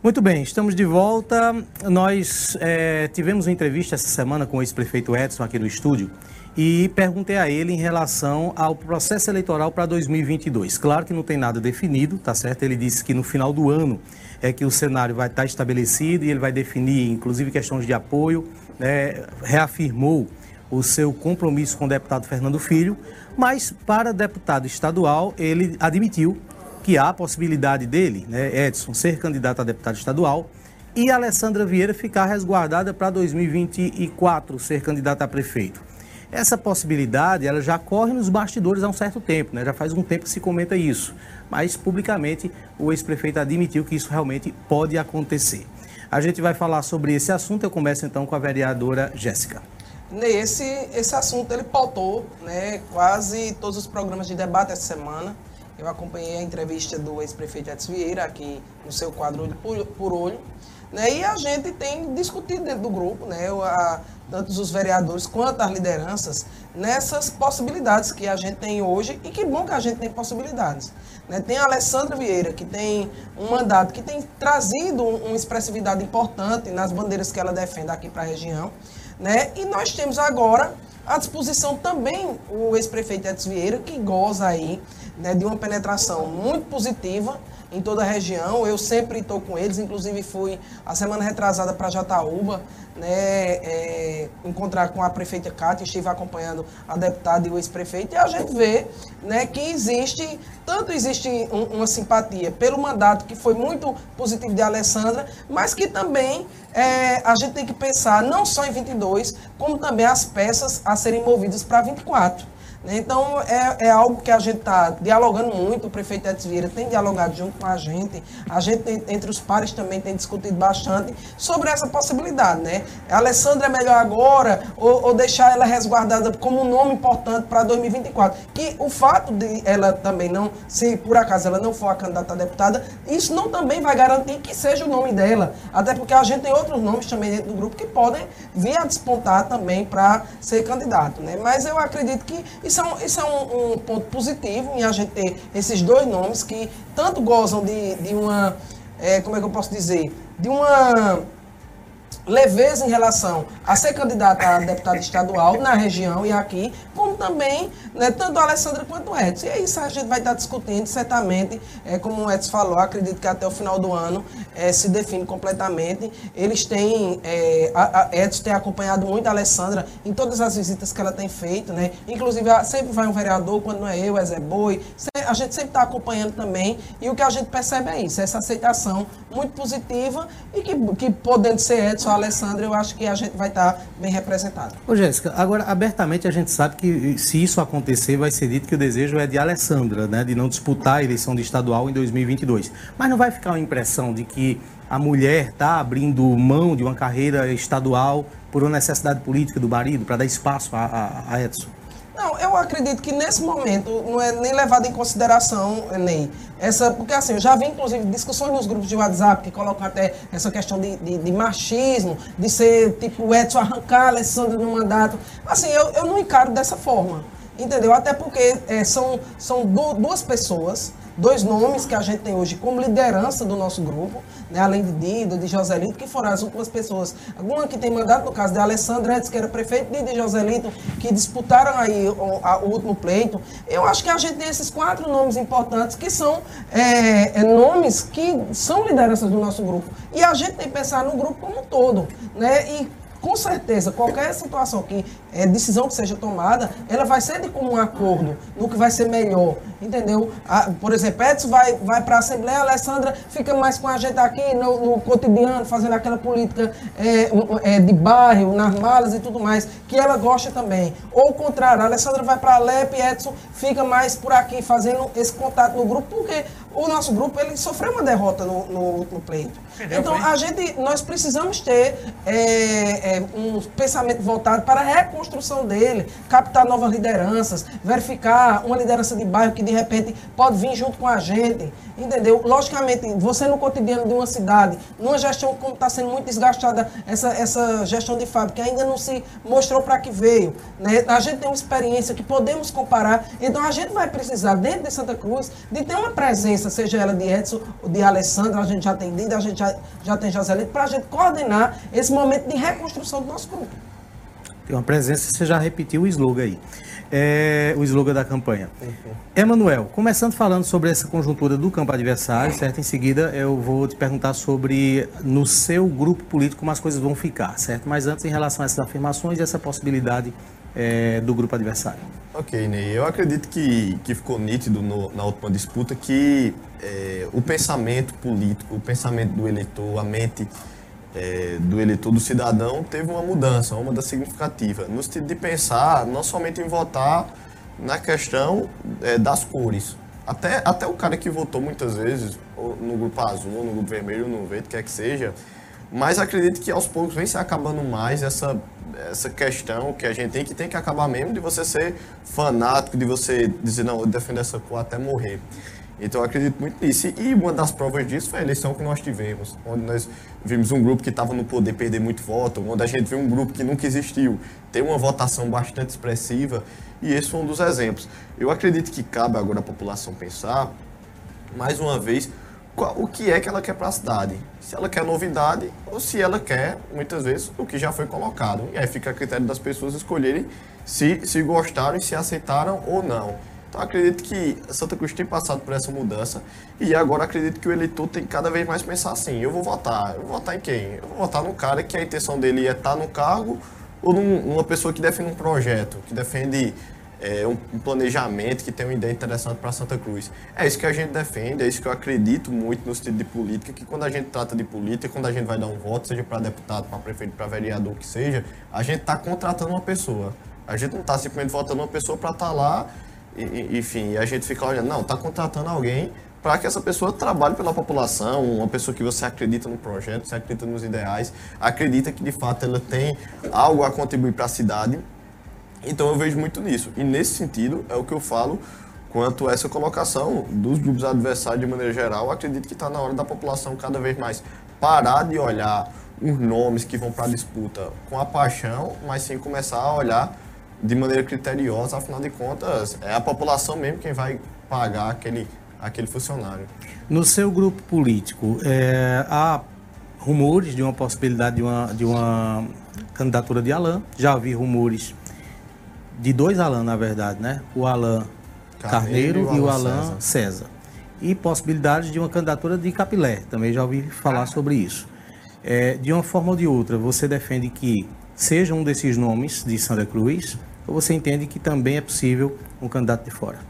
Muito bem, estamos de volta. Nós é, tivemos uma entrevista essa semana com o ex-prefeito Edson aqui no estúdio e perguntei a ele em relação ao processo eleitoral para 2022. Claro que não tem nada definido, tá certo? Ele disse que no final do ano é que o cenário vai estar estabelecido e ele vai definir, inclusive, questões de apoio. Né? Reafirmou o seu compromisso com o deputado Fernando Filho, mas para deputado estadual ele admitiu que há a possibilidade dele, né, Edson, ser candidato a deputado estadual e Alessandra Vieira ficar resguardada para 2024 ser candidata a prefeito. Essa possibilidade ela já corre nos bastidores há um certo tempo, né? já faz um tempo que se comenta isso, mas publicamente o ex-prefeito admitiu que isso realmente pode acontecer. A gente vai falar sobre esse assunto, eu começo então com a vereadora Jéssica. Esse, esse assunto ele pautou né, quase todos os programas de debate essa semana. Eu acompanhei a entrevista do ex-prefeito Edson Vieira aqui no seu quadro Olho por, por Olho. Né, e a gente tem discutido dentro do grupo, né, a, tanto os vereadores quanto as lideranças, nessas possibilidades que a gente tem hoje e que bom que a gente tem possibilidades. Né? Tem a Alessandra Vieira, que tem um mandato que tem trazido uma expressividade importante nas bandeiras que ela defende aqui para a região. Né? E nós temos agora à disposição também o ex-prefeito Edson Vieira, que goza aí né, de uma penetração muito positiva em toda a região. Eu sempre estou com eles, inclusive fui a semana retrasada para Jataúba, né, é, encontrar com a prefeita Cátia, estive acompanhando a deputada e o ex-prefeito, e a gente vê né, que existe, tanto existe um, uma simpatia pelo mandato que foi muito positivo de Alessandra, mas que também é, a gente tem que pensar não só em 22, como também as peças a serem movidas para 24. Então, é, é algo que a gente está dialogando muito, o prefeito Edson Vieira tem dialogado junto com a gente, a gente, tem, entre os pares, também tem discutido bastante sobre essa possibilidade, né? A Alessandra é melhor agora ou, ou deixar ela resguardada como um nome importante para 2024? Que o fato de ela também não, se por acaso ela não for a candidata a deputada, isso não também vai garantir que seja o nome dela, até porque a gente tem outros nomes também dentro do grupo que podem vir a despontar também para ser candidato, né? Mas eu acredito que isso é, um, isso é um, um, ponto positivo em a gente ter esses dois nomes que tanto gozam de, de uma, é, como é que eu posso dizer, de uma leveza em relação a ser candidata a deputado estadual na região e aqui, como também, né, tanto a Alessandra quanto o Edson. E é isso a gente vai estar discutindo, certamente, é, como o Edson falou, acredito que até o final do ano é, se define completamente. Eles têm, é, a, a Edson tem acompanhado muito a Alessandra em todas as visitas que ela tem feito, né? Inclusive, sempre vai um vereador, quando não é eu, é Zé Boi, a gente sempre está acompanhando também, e o que a gente percebe é isso, essa aceitação muito positiva e que, que podendo ser Edson Alessandra, eu acho que a gente vai estar bem representado. Ô Jéssica, agora abertamente a gente sabe que se isso acontecer, vai ser dito que o desejo é de Alessandra, né, de não disputar a eleição de estadual em 2022. Mas não vai ficar uma impressão de que a mulher está abrindo mão de uma carreira estadual por uma necessidade política do marido, para dar espaço a, a, a Edson? Não, eu acredito que nesse momento não é nem levado em consideração, Ney. Essa, porque assim, eu já vi inclusive discussões nos grupos de WhatsApp que colocam até essa questão de, de, de machismo, de ser tipo Edson arrancar a Alessandra no mandato. Assim, eu, eu não encaro dessa forma. Entendeu? Até porque é, são, são du- duas pessoas, dois nomes que a gente tem hoje como liderança do nosso grupo, né? além de Dido, de Joselito, que foram as últimas pessoas. Alguma que tem mandato, no caso de Alessandra Edson, que era prefeito, e Joselito, que disputaram aí o, a- o último pleito. Eu acho que a gente tem esses quatro nomes importantes que são é, é, nomes que são lideranças do nosso grupo. E a gente tem que pensar no grupo como um todo. Né? E com certeza, qualquer situação que é, decisão que seja tomada, ela vai ser de comum acordo no que vai ser melhor, entendeu? A- por exemplo, Edson vai, vai para a Assembleia, a Alessandra fica mais com a gente aqui no, no cotidiano, fazendo aquela política é, é, de bairro, nas malas e tudo mais, que ela gosta também. Ou o contrário, a Alessandra vai para a LEP e Edson fica mais por aqui fazendo esse contato no grupo, porque o nosso grupo ele sofreu uma derrota no, no último pleito. Então, a gente, nós precisamos ter é, é, um pensamento voltado para a reconstrução dele, captar novas lideranças, verificar uma liderança de bairro que de repente pode vir junto com a gente, entendeu? Logicamente, você no cotidiano de uma cidade, numa gestão como está sendo muito desgastada essa, essa gestão de fábrica, ainda não se mostrou para que veio, né? A gente tem uma experiência que podemos comparar, então a gente vai precisar, dentro de Santa Cruz, de ter uma presença, seja ela de Edson ou de Alessandra, a gente já tem Dida, a gente já, já tem Joselito, para a gente coordenar esse momento de reconstrução do nosso grupo. Tem uma presença, você já repetiu o slogan aí. É, o slogan da campanha. Emanuel, começando falando sobre essa conjuntura do campo adversário, certo? Em seguida eu vou te perguntar sobre no seu grupo político como as coisas vão ficar, certo? Mas antes, em relação a essas afirmações e essa possibilidade é, do grupo adversário. Ok, Ney. Eu acredito que, que ficou nítido no- na última disputa que eh, o pensamento político, o pensamento do eleitor, a mente eh, do eleitor, do cidadão, teve uma mudança, uma mudança significativa. No sentido de pensar não somente em votar na questão eh, das cores. Até, até o cara que votou muitas vezes, no grupo azul, no grupo vermelho, no verde, quer que seja, mas acredito que aos poucos vem se acabando mais essa, essa questão que a gente tem, que tem que acabar mesmo de você ser fanático, de você dizer, não, eu defendo essa cor até morrer. Então eu acredito muito nisso. E uma das provas disso foi a eleição que nós tivemos, onde nós vimos um grupo que estava no poder perder muito voto, onde a gente viu um grupo que nunca existiu ter uma votação bastante expressiva, e esse foi um dos exemplos. Eu acredito que cabe agora à população pensar mais uma vez, qual- o que é que ela quer para a cidade. Se ela quer novidade ou se ela quer, muitas vezes, o que já foi colocado. E aí fica a critério das pessoas escolherem se, se gostaram e se aceitaram ou não. Então acredito que Santa Cruz tem passado por essa mudança e agora acredito que o eleitor tem que cada vez mais pensar assim, eu vou votar, eu vou votar em quem? Eu vou votar no cara que a intenção dele é estar no cargo ou num- numa pessoa que defende um projeto, que defende é, um, um planejamento, que tem uma ideia interessante para Santa Cruz. É isso que a gente defende, é isso que eu acredito muito no sentido de política, que quando a gente trata de política, quando a gente vai dar um voto, seja para deputado, para prefeito, para vereador, o que seja, a gente está contratando uma pessoa. A gente não está simplesmente votando uma pessoa para estar lá, e- enfim, a gente fica olhando, não, está contratando alguém para que essa pessoa trabalhe pela população, uma pessoa que você acredita no projeto, você acredita nos ideais, acredita que de fato ela tem algo a contribuir para a cidade. Então eu vejo muito nisso. E nesse sentido é o que eu falo quanto a essa colocação dos grupos adversários de maneira geral. Acredito que está na hora da população cada vez mais parar de olhar os nomes que vão para a disputa com a paixão, mas sim começar a olhar de maneira criteriosa, afinal de contas, é a população mesmo quem vai pagar aquele, aquele funcionário. No seu grupo político, é, há rumores de uma possibilidade de uma, de uma candidatura de Alain. Já vi rumores de dois Alain, na verdade, né? O Alain Carneiro, e o Alain César. E possibilidades de uma candidatura de Capilé. Também já ouvi falar sobre isso. É, de uma forma ou de outra, você defende que seja um desses nomes de Santa Cruz ou você entende que também é possível um candidato de fora?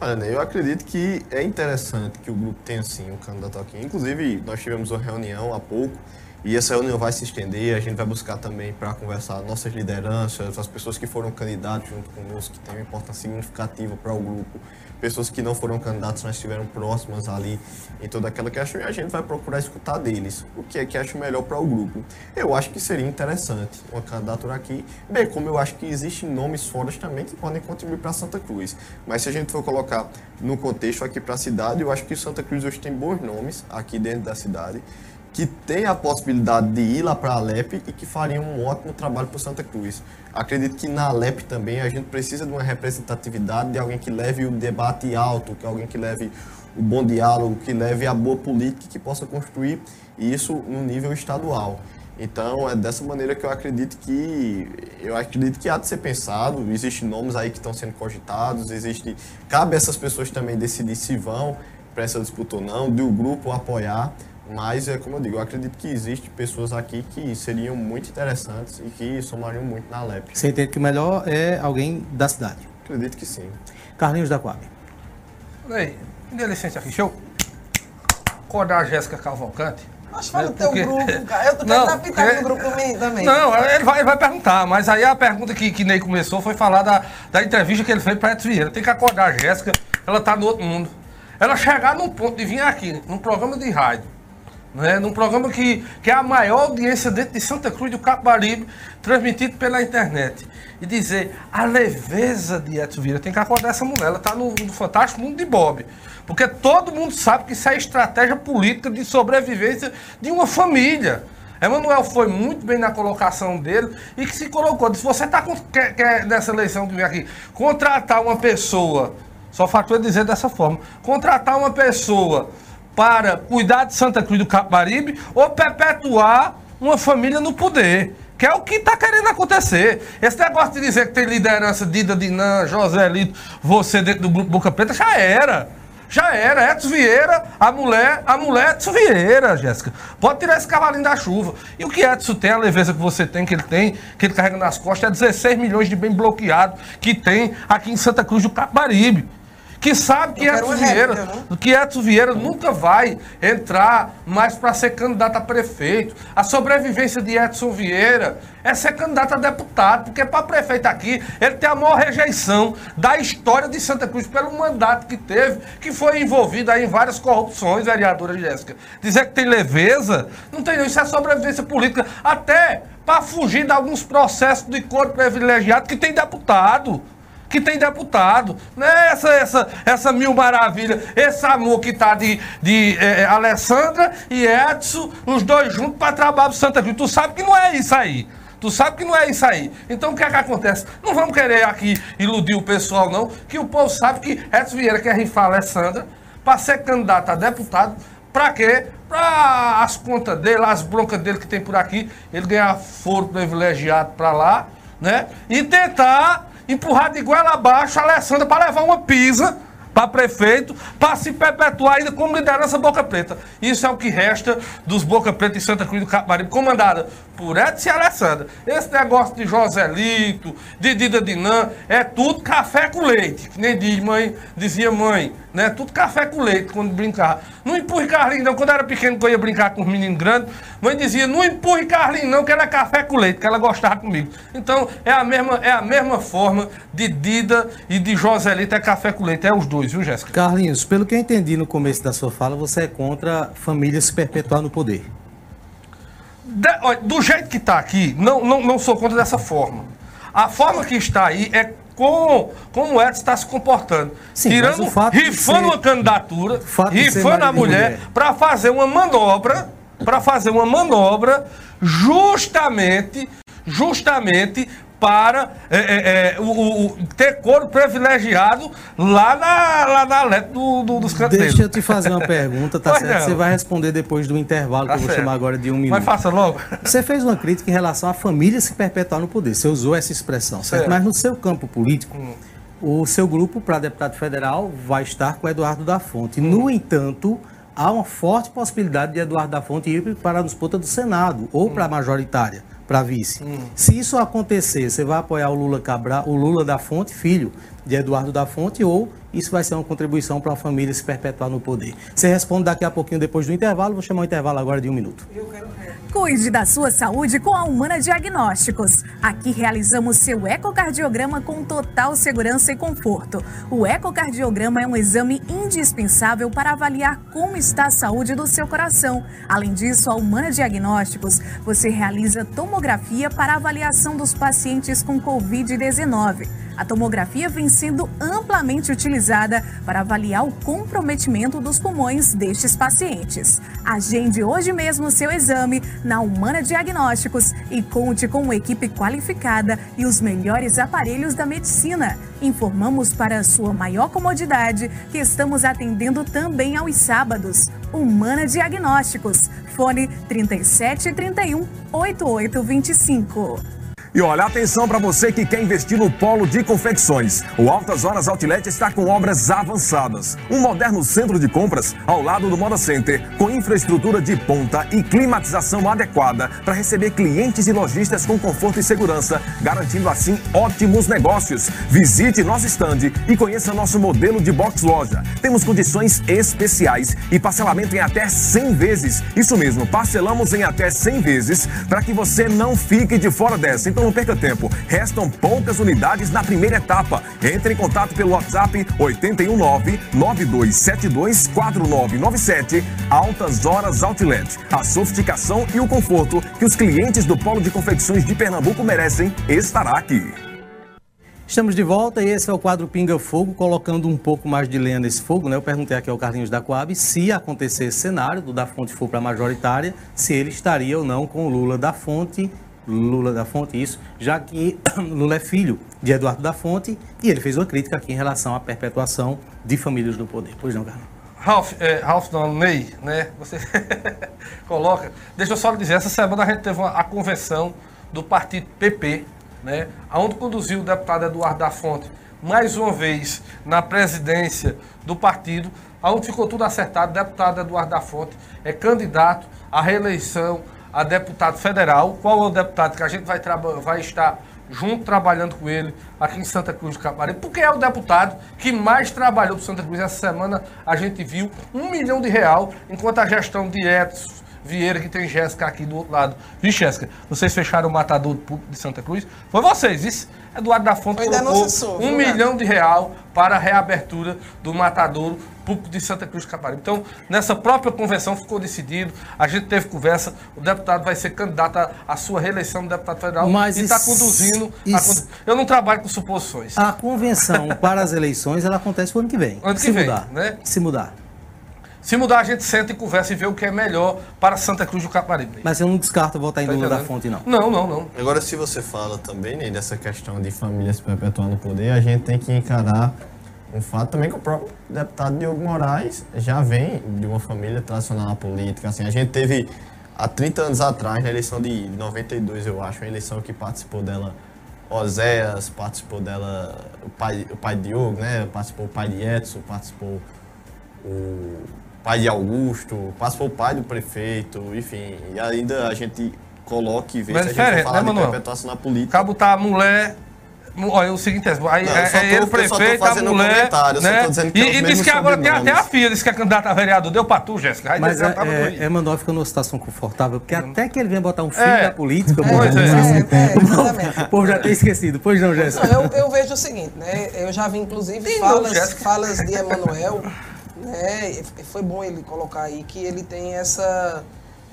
Olha, eu acredito que é interessante que o grupo tenha sim um candidato aqui. Inclusive, nós tivemos uma reunião há pouco E essa reunião vai se estender, a gente vai buscar também para conversar nossas lideranças, as pessoas que foram candidatos junto conosco, que têm uma importância significativa para o grupo, pessoas que não foram candidatos, mas estiveram próximas ali em toda aquela questão, e a gente vai procurar escutar deles o que é que acha melhor para o grupo. Eu acho que seria interessante uma candidatura aqui, bem como eu acho que existem nomes fora também que podem contribuir para Santa Cruz. Mas se a gente for colocar no contexto aqui para a cidade, eu acho que Santa Cruz hoje tem bons nomes aqui dentro da cidade que tem a possibilidade de ir lá para a Alep e que fariam um ótimo trabalho para Santa Cruz. Acredito que na Alep também a gente precisa de uma representatividade de alguém que leve o debate alto, que alguém que leve o bom diálogo, que leve a boa política, que possa construir isso no nível estadual. Então é dessa maneira que eu acredito que eu acredito que há de ser pensado. Existem nomes aí que estão sendo cogitados, existe cabe a essas pessoas também decidir se vão para essa disputa ou não, do grupo apoiar. Mas, é como eu digo, eu acredito que existem pessoas aqui que seriam muito interessantes e que somariam muito na LEP. Você entende que o melhor é alguém da cidade? Acredito que sim. Carlinhos da Coab. Ei, me dê licença aqui, deixa eu acordar a Jéssica Cavalcante. Mas fala É, do teu porque- grupo, cara. Eu tô querendo dar pitaco porque- no grupo também. também. Não, ele vai, ele vai perguntar, mas aí a pergunta que, que Ney começou foi falar da, da entrevista que ele fez para Edson Vieira. Tem que acordar a Jéssica, ela tá no outro mundo. Ela chegar num ponto de vir aqui, num programa de rádio, né, num programa que, que é a maior audiência dentro de Santa Cruz do Capibaribe, transmitido pela internet, e dizer a leveza de Edson Vieira, tem que acordar essa mulher, ela está no, no fantástico mundo de Bob. Porque todo mundo sabe que isso é estratégia política de sobrevivência de uma família. Emanuel foi muito bem na colocação dele e que se colocou. Disse, você tá com, quer, quer nessa eleição que vem aqui, contratar uma pessoa, só ele dizer dessa forma, contratar uma pessoa para cuidar de Santa Cruz do Capibaribe ou perpetuar uma família no poder. Que é o que está querendo acontecer. Esse negócio de dizer que tem liderança Dida Dinan, José Lito, você dentro do grupo Boca Preta, já era. Já era, Edson Vieira, a mulher, a mulher Edson Vieira, Jéssica. Pode tirar esse cavalinho da chuva. E o que Edson tem, a leveza que você tem, que ele tem, que ele carrega nas costas, é 16 milhões de bem bloqueado que tem aqui em Santa Cruz do Capibaribe. Que sabe que Edson uma Vieira, réplica, né? que Edson Vieira nunca vai entrar mais para ser candidato a prefeito. A sobrevivência de Edson Vieira é ser candidato a deputado, porque para prefeito aqui, ele tem a maior rejeição da história de Santa Cruz pelo mandato que teve, que foi envolvido aí em várias corrupções, vereadora Jéssica. Dizer que tem leveza, não tem não, isso é sobrevivência política, até para fugir de alguns processos de cor privilegiado que tem deputado que tem deputado. Não é essa, essa, essa mil maravilha, esse amor que tá de, de eh, Alessandra e Edson, os dois juntos para trabalhar pro Santa Cruz. Tu sabe que não é isso aí. Tu sabe que não é isso aí. Então o que é que acontece? Não vamos querer aqui iludir o pessoal, não, que o povo sabe que Edson Vieira quer rifar Alessandra para ser candidato a deputado. Pra quê? Pra as contas dele, as broncas dele que tem por aqui, ele ganhar foro privilegiado pra lá, né? E tentar empurrar de goela abaixo a Alessandra para levar uma pisa para prefeito, para se perpetuar ainda como liderança Boca Preta. Isso é o que resta dos Boca Preta em Santa Cruz do Capibaribe, comandada por Edson e Alessandra. Esse negócio de Joselito, de Dida Dinan, é tudo café com leite. Que nem diz mãe, dizia mãe, né? Tudo café com leite quando brincava. Não empurre Carlinhos não. Quando era pequeno que eu ia brincar com os meninos grandes, mãe dizia, não empurre Carlinhos não, que ela é café com leite, que ela gostava comigo. Então, é a mesma, é a mesma forma de Dida e de Joselito, é café com leite. É os dois, viu, Jéssica? Carlinhos, pelo que eu entendi no começo da sua fala, você é contra família se perpetuar no poder. De- olha, do jeito que está aqui, não, não, não sou contra dessa forma. A forma que está aí é com, como o Edson está se comportando. Sim, Tirando, rifando ser- uma candidatura, rifando a mulher. para fazer uma manobra, para fazer uma manobra justamente, justamente para é, é, é, o, o- ter coro privilegiado lá na, lá na letra do, do, dos cantos Deixa eu te fazer uma pergunta, tá certo? não. Você vai responder depois do intervalo, Tá que eu vou certo. chamar agora de um minuto. Mas faça logo. Você fez uma crítica em relação à família se perpetuar no poder. Você usou essa expressão, certo? Certo. Mas no seu campo político, o seu grupo para deputado federal vai estar com Eduardo da Fonte. No entanto, há uma forte possibilidade de Eduardo da Fonte ir para a disputa do Senado ou para a majoritária, para vice. Se isso acontecer, você vai apoiar o Lula Cabral, o Lula da Fonte, filho, de Eduardo da Fonte ou isso vai ser uma contribuição para a família se perpetuar no poder. Você responde daqui a pouquinho depois do intervalo. Vou chamar o intervalo agora de um minuto. Cuide da sua saúde com a Humana Diagnósticos. Aqui realizamos seu ecocardiograma com total segurança e conforto. O ecocardiograma é um exame indispensável para avaliar como está a saúde do seu coração. Além disso, a Humana Diagnósticos você realiza tomografia para avaliação dos pacientes com Covid-19. A tomografia vem sendo amplamente utilizada para avaliar o comprometimento dos pulmões destes pacientes. Agende hoje mesmo seu exame na Humana Diagnósticos e conte com uma equipe qualificada e os melhores aparelhos da medicina. Informamos para sua maior comodidade que estamos atendendo também aos sábados. Humana Diagnósticos. Fone 3731 8825. E olha, atenção para você que quer investir no polo de confecções. O Altas Horas Outlet está com obras avançadas. Um moderno centro de compras ao lado do Moda Center, com infraestrutura de ponta e climatização adequada para receber clientes e lojistas com conforto e segurança, garantindo assim ótimos negócios. Visite nosso stand e conheça nosso modelo de box loja. Temos condições especiais e parcelamento em até 100 vezes. Isso mesmo, parcelamos em até 100 vezes para que você não fique de fora dessa. Então não perca tempo. Restam poucas unidades na primeira etapa. Entre em contato pelo WhatsApp 819 9272 4997 Altas Horas Outlet. A sofisticação e o conforto que os clientes do Polo de Confecções de Pernambuco merecem estará aqui. Estamos de volta e esse é o quadro Pinga Fogo, colocando um pouco mais de lenha nesse fogo. Né? Eu perguntei aqui ao Carlinhos da Coab se acontecer esse cenário do da Fonte for para a majoritária, se ele estaria ou não com o Lula da Fonte Lula da Fonte, isso, já que Lula é filho de Eduardo da Fonte e ele fez uma crítica aqui em relação à perpetuação de famílias no poder. Pois não, Carlos? Ralph, é, Ralph não, né? Você coloca. Deixa eu só lhe dizer, essa semana a gente teve uma, a convenção do partido PP, né? Onde conduziu o deputado Eduardo da Fonte, mais uma vez, na presidência do partido, onde ficou tudo acertado. O deputado Eduardo da Fonte é candidato à reeleição a deputado federal. Qual é o deputado que a gente vai, vai estar junto trabalhando com ele aqui em Santa Cruz do Caparibe? Porque é o deputado que mais trabalhou para Santa Cruz. Essa semana a gente viu um milhão de real, enquanto a gestão de Edson Vieira, que tem Jéssica aqui do outro lado. Viu, Jéssica? Vocês fecharam o matador público de Santa Cruz? Foi vocês, isso? Eduardo da Fonte colocou um milhão de real para a reabertura do matadouro público de Santa Cruz Caparibe. Então, nessa própria convenção ficou decidido, a gente teve conversa, o deputado vai ser candidato à sua reeleição do deputado federal Mas e está conduzindo. Isso, a, eu não trabalho com suposições. A convenção para as eleições, ela acontece no ano que vem. Ano que se vem, mudar, né? Se mudar. Se mudar, a gente senta e conversa e vê o que é melhor para Santa Cruz do Caparibe. Mas eu não descarto votar em Tá Lula da? Fonte, não. Não, não, não. Agora, se você fala também né, dessa questão de família se perpetuar no poder, a gente tem que encarar um fato também que o próprio deputado Diogo Moraes já vem de uma família tradicional na política. Assim, a gente teve há 30 anos atrás, na eleição de 92, eu acho, uma eleição que participou dela Oséias, participou dela o pai, o pai de Diogo, né? Participou o pai de Edson, participou o pai de Augusto, participou o pai do prefeito, enfim, e ainda a gente coloca e vê Mas se a gente falar né, de Manuel? perpetuação na política. Cabo tá mulher. mu- Olha, é o seguinte, é, aí, Não, eu é, só é tô- ele tô prefeito, a fazendo um mulher. só né? que é e e mesmos que agora tem até a filha, disse que é candidata a vereador. Deu pra tu, Jéssica. Aí Mas já é, é, doido. Emanuel fica numa situação confortável, porque até que ele venha botar um filho É. da política, Pois pô, é. É, exatamente. o povo já tem esquecido. Pois não, Jéssica? Não, eu, eu vejo o seguinte, né? Eu já vi, inclusive, falas, falas de Emanuel, né? E Foi bom ele colocar aí que ele tem essa,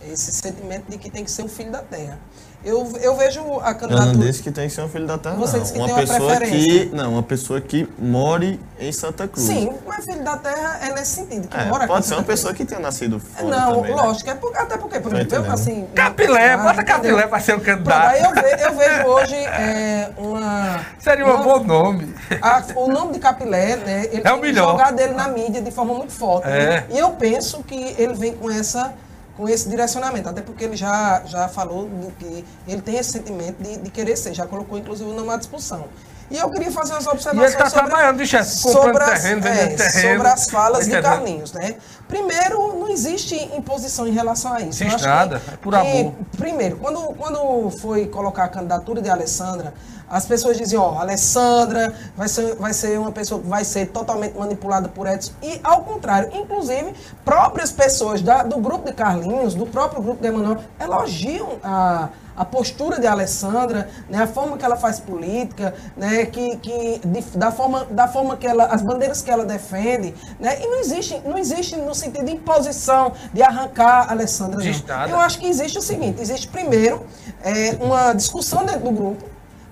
esse sentimento de que tem que ser um filho da terra. Eu, eu vejo a Eu candidatura. não disse que tem que ser um filho da terra, Você não. disse que uma tem uma pessoa preferência. que. Não, uma pessoa que more em Santa Cruz. Sim, mas filho da terra é nesse sentido. Que É, mora pode ser uma Santa Cruz. pessoa que tenha nascido fora Não, também. né? lógico, é por- até porque, por Tô exemplo, eu, assim. Capilé, bota? Capilé pra ser o Pronto, candidato. aí eu, ve- eu vejo hoje é, uma. Seria um bom nome. a- o nome de Capilé, né? Ele É o melhor. jogado dele na mídia de forma muito forte. É. né? E eu penso que ele vem com essa com esse direcionamento, até porque ele já, já falou que ele tem esse sentimento de, de querer ser, já colocou inclusive o nome à disposição. E eu queria fazer umas ele observações está sobre, comprando sobre as, terreno, é, terreno. sobre as falas de? Carlinhos, né? Primeiro, não existe imposição em relação a isso. Existe acho nada, é por amor. Primeiro, quando, quando foi colocar a candidatura de Alessandra, as pessoas diziam, ó, Alessandra vai ser, vai ser uma pessoa que vai ser totalmente manipulada por Edson. E, ao contrário, inclusive, próprias pessoas da- do grupo de Carlinhos, do próprio grupo de Emanuel, elogiam a, a postura de Alessandra, né, a forma que ela faz política, né, que, que de- da, forma, da forma que ela, as bandeiras que ela defende, né, e não existe, não existe no sentido de imposição, de arrancar a Alessandra, não. Eu acho que existe o seguinte, existe primeiro é, uma discussão dentro do grupo,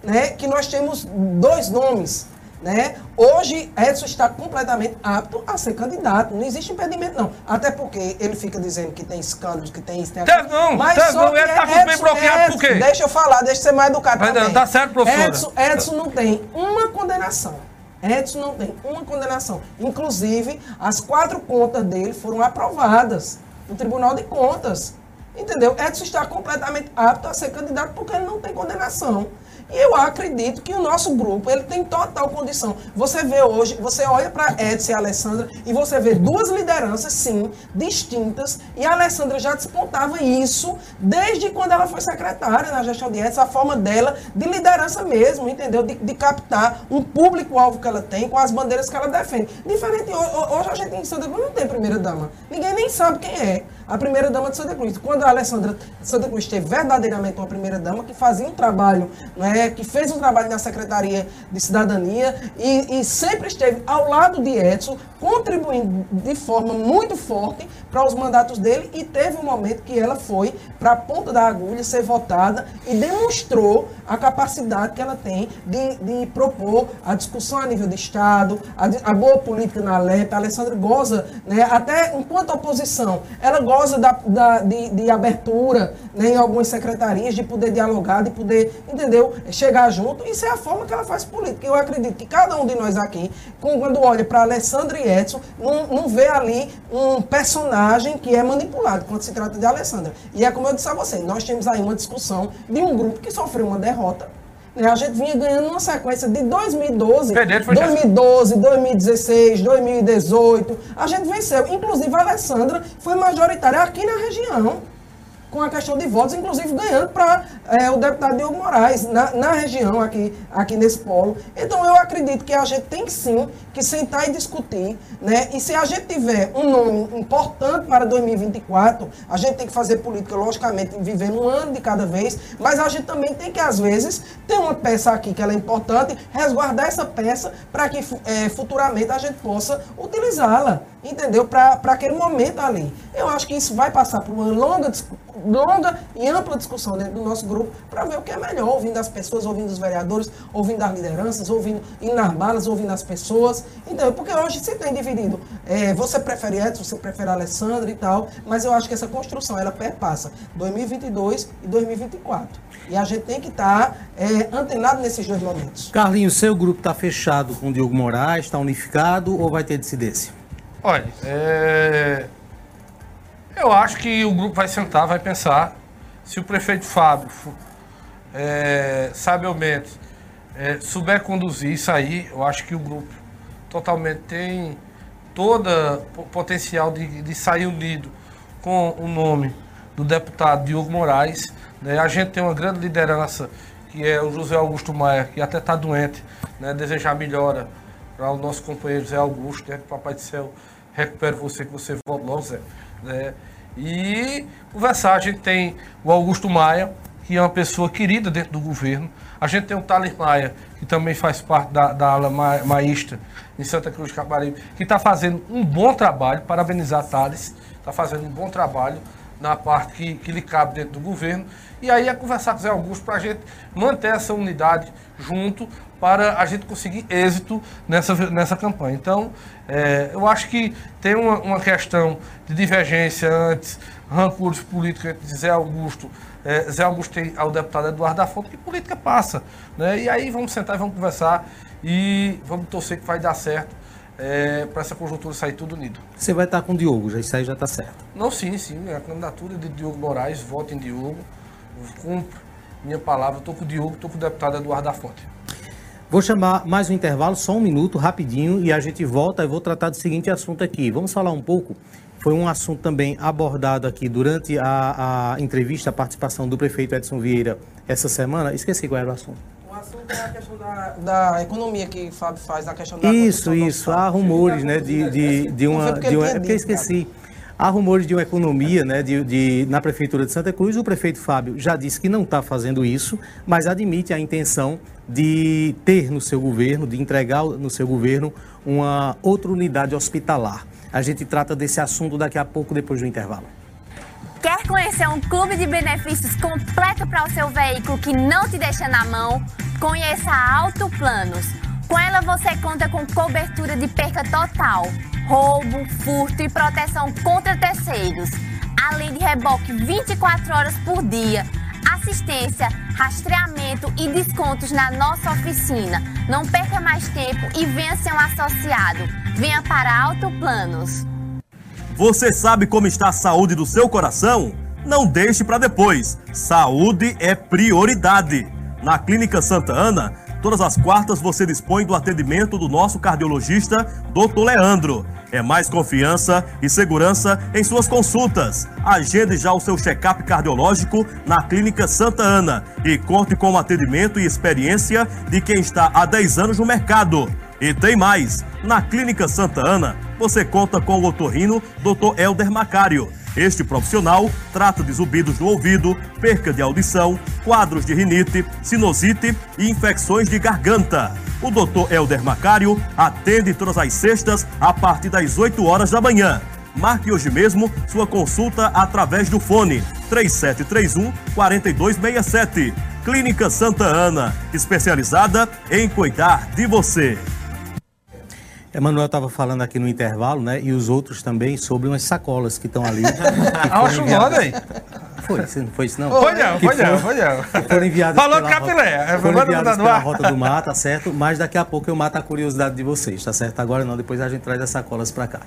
né, que nós temos dois nomes, né? Hoje Edson está completamente apto a ser candidato, não existe impedimento não, até porque ele fica dizendo que tem escândalos, que tem isso, tem Teve não, mas teve só não, que ele tá com o bem Edson- bloqueado por quê? Edson, Deixa eu falar, deixa eu ser mais educado Vai, também. tá certo, professora. Edson, Edson não tem uma condenação. Edson não tem uma condenação. Inclusive, as quatro contas dele foram aprovadas no Tribunal de Contas. Entendeu? Edson está completamente apto a ser candidato porque ele não tem condenação. E eu acredito que o nosso grupo, ele tem total condição. Você vê hoje, você olha para Edson e Alessandra e você vê duas lideranças, sim, distintas. E a Alessandra já despontava isso desde quando ela foi secretária na gestão de Edson, a forma dela de liderança mesmo, entendeu? De, de captar um público-alvo que ela tem com as bandeiras que ela defende. Diferente, ho- ho- hoje a gente em Santa Cruz não tem primeira-dama. Ninguém nem sabe quem é a primeira-dama de Santa Cruz. Quando a Alessandra Santa Cruz teve verdadeiramente uma primeira-dama que fazia um trabalho, né, que fez um trabalho na Secretaria de Cidadania e, e sempre esteve ao lado de Edson, contribuindo de forma muito forte para os mandatos dele e teve um momento que ela foi para a ponta da agulha ser votada e demonstrou a capacidade que ela tem de, de propor a discussão a nível de Estado, a, a boa política na LEP. A Alessandra goza, né, até enquanto oposição, ela goza da, da- de, de abertura né, em algumas secretarias, de poder dialogar, de poder, entendeu, chegar junto. Isso é a forma que ela faz política. Eu acredito que cada um de nós aqui, quando olha para Alessandra e Edson, não, não vê ali um personagem que é manipulado quando se trata de Alessandra. E é como eu disse a você, nós temos aí uma discussão de um grupo que sofreu uma derrota. né? A gente vinha ganhando uma sequência de 2012, Perdeu, foi chefe. 2012, 2016, 2018. A gente venceu. Inclusive, a Alessandra foi majoritária aqui na região com a questão de votos, inclusive ganhando para o deputado Diogo Moraes, na, na região, aqui, aqui nesse polo. Então, eu acredito que a gente tem sim que sentar e discutir, né? E se a gente tiver um nome importante para 2024, a gente tem que fazer política, logicamente, vivendo um ano de cada vez, mas a gente também tem que, às vezes, ter uma peça aqui que ela é importante, resguardar essa peça para que eh, futuramente a gente possa utilizá-la, entendeu? Para aquele momento ali. Eu acho que isso vai passar por uma longa, longa e ampla discussão dentro do nosso grupo para ver o que é melhor, ouvindo as pessoas, ouvindo os vereadores, ouvindo as lideranças, ouvindo indo nas balas, ouvindo as pessoas. Então, porque hoje se tem dividido. eh, você prefere Edson, você prefere Alessandra e tal, mas eu acho que essa construção ela perpassa 2022 e 2024. E a gente tem que estar antenado nesses dois momentos. Carlinhos, seu grupo está fechado com o Diogo Moraes, está unificado ou vai ter dissidência? Olha, é, eu acho que o grupo vai sentar, vai pensar. Se o prefeito Fábio, é, sabiamente, é, souber conduzir isso aí, eu acho que o grupo totalmente tem todo o potencial de, de sair unido com o nome do deputado Diogo Moraes. né? A gente tem uma grande liderança, que é o José Augusto Maia, que até está doente, né? desejar melhora para o nosso companheiro Zé Augusto, né? que o Papai do Céu recupere você, que você volte logo, Zé. Né? E conversar, a gente tem o Augusto Maia, que é uma pessoa querida dentro do governo. A gente tem o Thales Maia, que também faz parte da, da ala ma- maísta em Santa Cruz de Caparibe, que está fazendo um bom trabalho, parabenizar Thales, está fazendo um bom trabalho na parte que, que lhe cabe dentro do governo. E aí é conversar com o Zé Augusto para a gente manter essa unidade junto para a gente conseguir êxito nessa, nessa campanha. Então, é, eu acho que tem uma, uma questão de divergência antes, rancores políticos entre Zé Augusto. É, Zé Augusto tem ao deputado Eduardo da Fonte, que política passa. Né? E aí vamos sentar e vamos conversar e vamos torcer que vai dar certo para essa conjuntura sair tudo unido. Você vai estar com o Diogo, já isso aí já está certo. Não, sim, sim. A candidatura de Diogo Moraes, voto em Diogo. Cumpro minha palavra. Estou com o Diogo, estou com o deputado Eduardo da Fonte. Vou chamar mais um intervalo, só um minuto, rapidinho, e a gente volta. Eu vou tratar do seguinte assunto aqui. Vamos falar um pouco. Foi um assunto também abordado aqui durante a, a entrevista, a participação do prefeito Edson Vieira essa semana. Esqueci qual era o assunto. O assunto é a questão da, da economia que o Fábio faz, da questão da Isso, isso. Há rumores, né, de, de, de uma... De uma é porque eu esqueci. Há rumores de uma economia né, de, de- na Prefeitura de Santa Cruz. O prefeito Fábio já disse que não está fazendo isso, mas admite a intenção de ter no seu governo, de entregar no seu governo uma outra unidade hospitalar. A gente trata desse assunto daqui a pouco, depois do intervalo. Quer conhecer um clube de benefícios completo para o seu veículo que não te deixa na mão? Conheça a Auto Planos. Com ela você conta com cobertura de perca total, roubo, furto e proteção contra terceiros, além de reboque 24 horas por dia, assistência, rastreamento e descontos na nossa oficina. Não perca mais tempo e venha ser um associado. Venha para a Auto Planos. Você sabe como está a saúde do seu coração? Não deixe para depois. Saúde é prioridade. Na Clínica Santa Ana, todas as quartas você dispõe do atendimento do nosso cardiologista, Dr. Leandro. É mais confiança e segurança em suas consultas. Agende já o seu check-up cardiológico na Clínica Santa Ana e conte com o atendimento e experiência de quem está há 10 anos no mercado. E tem mais! Na Clínica Santa Ana, você conta com o otorrino Dr. Elder Macário. Este profissional trata de zumbidos no ouvido, perca de audição, quadros de rinite, sinusite e infecções de garganta. O Dr. Elder Macário atende todas as sextas a partir das 8 horas da manhã. Marque hoje mesmo sua consulta através do fone 3731 4267. Clínica Santa Ana, especializada em cuidar de você. Emanuel estava falando aqui no intervalo, né? E os outros também sobre umas sacolas que estão ali. Acho enviadas- nada aí. Foi, não foi isso não? Foi não, foi não, foi não. Foram Falou pela capilé, rota- é, foram no pela. Rota do Mar, tá certo? Mas daqui a pouco eu mato a curiosidade de vocês, tá certo? Agora não, depois a gente traz as sacolas para cá.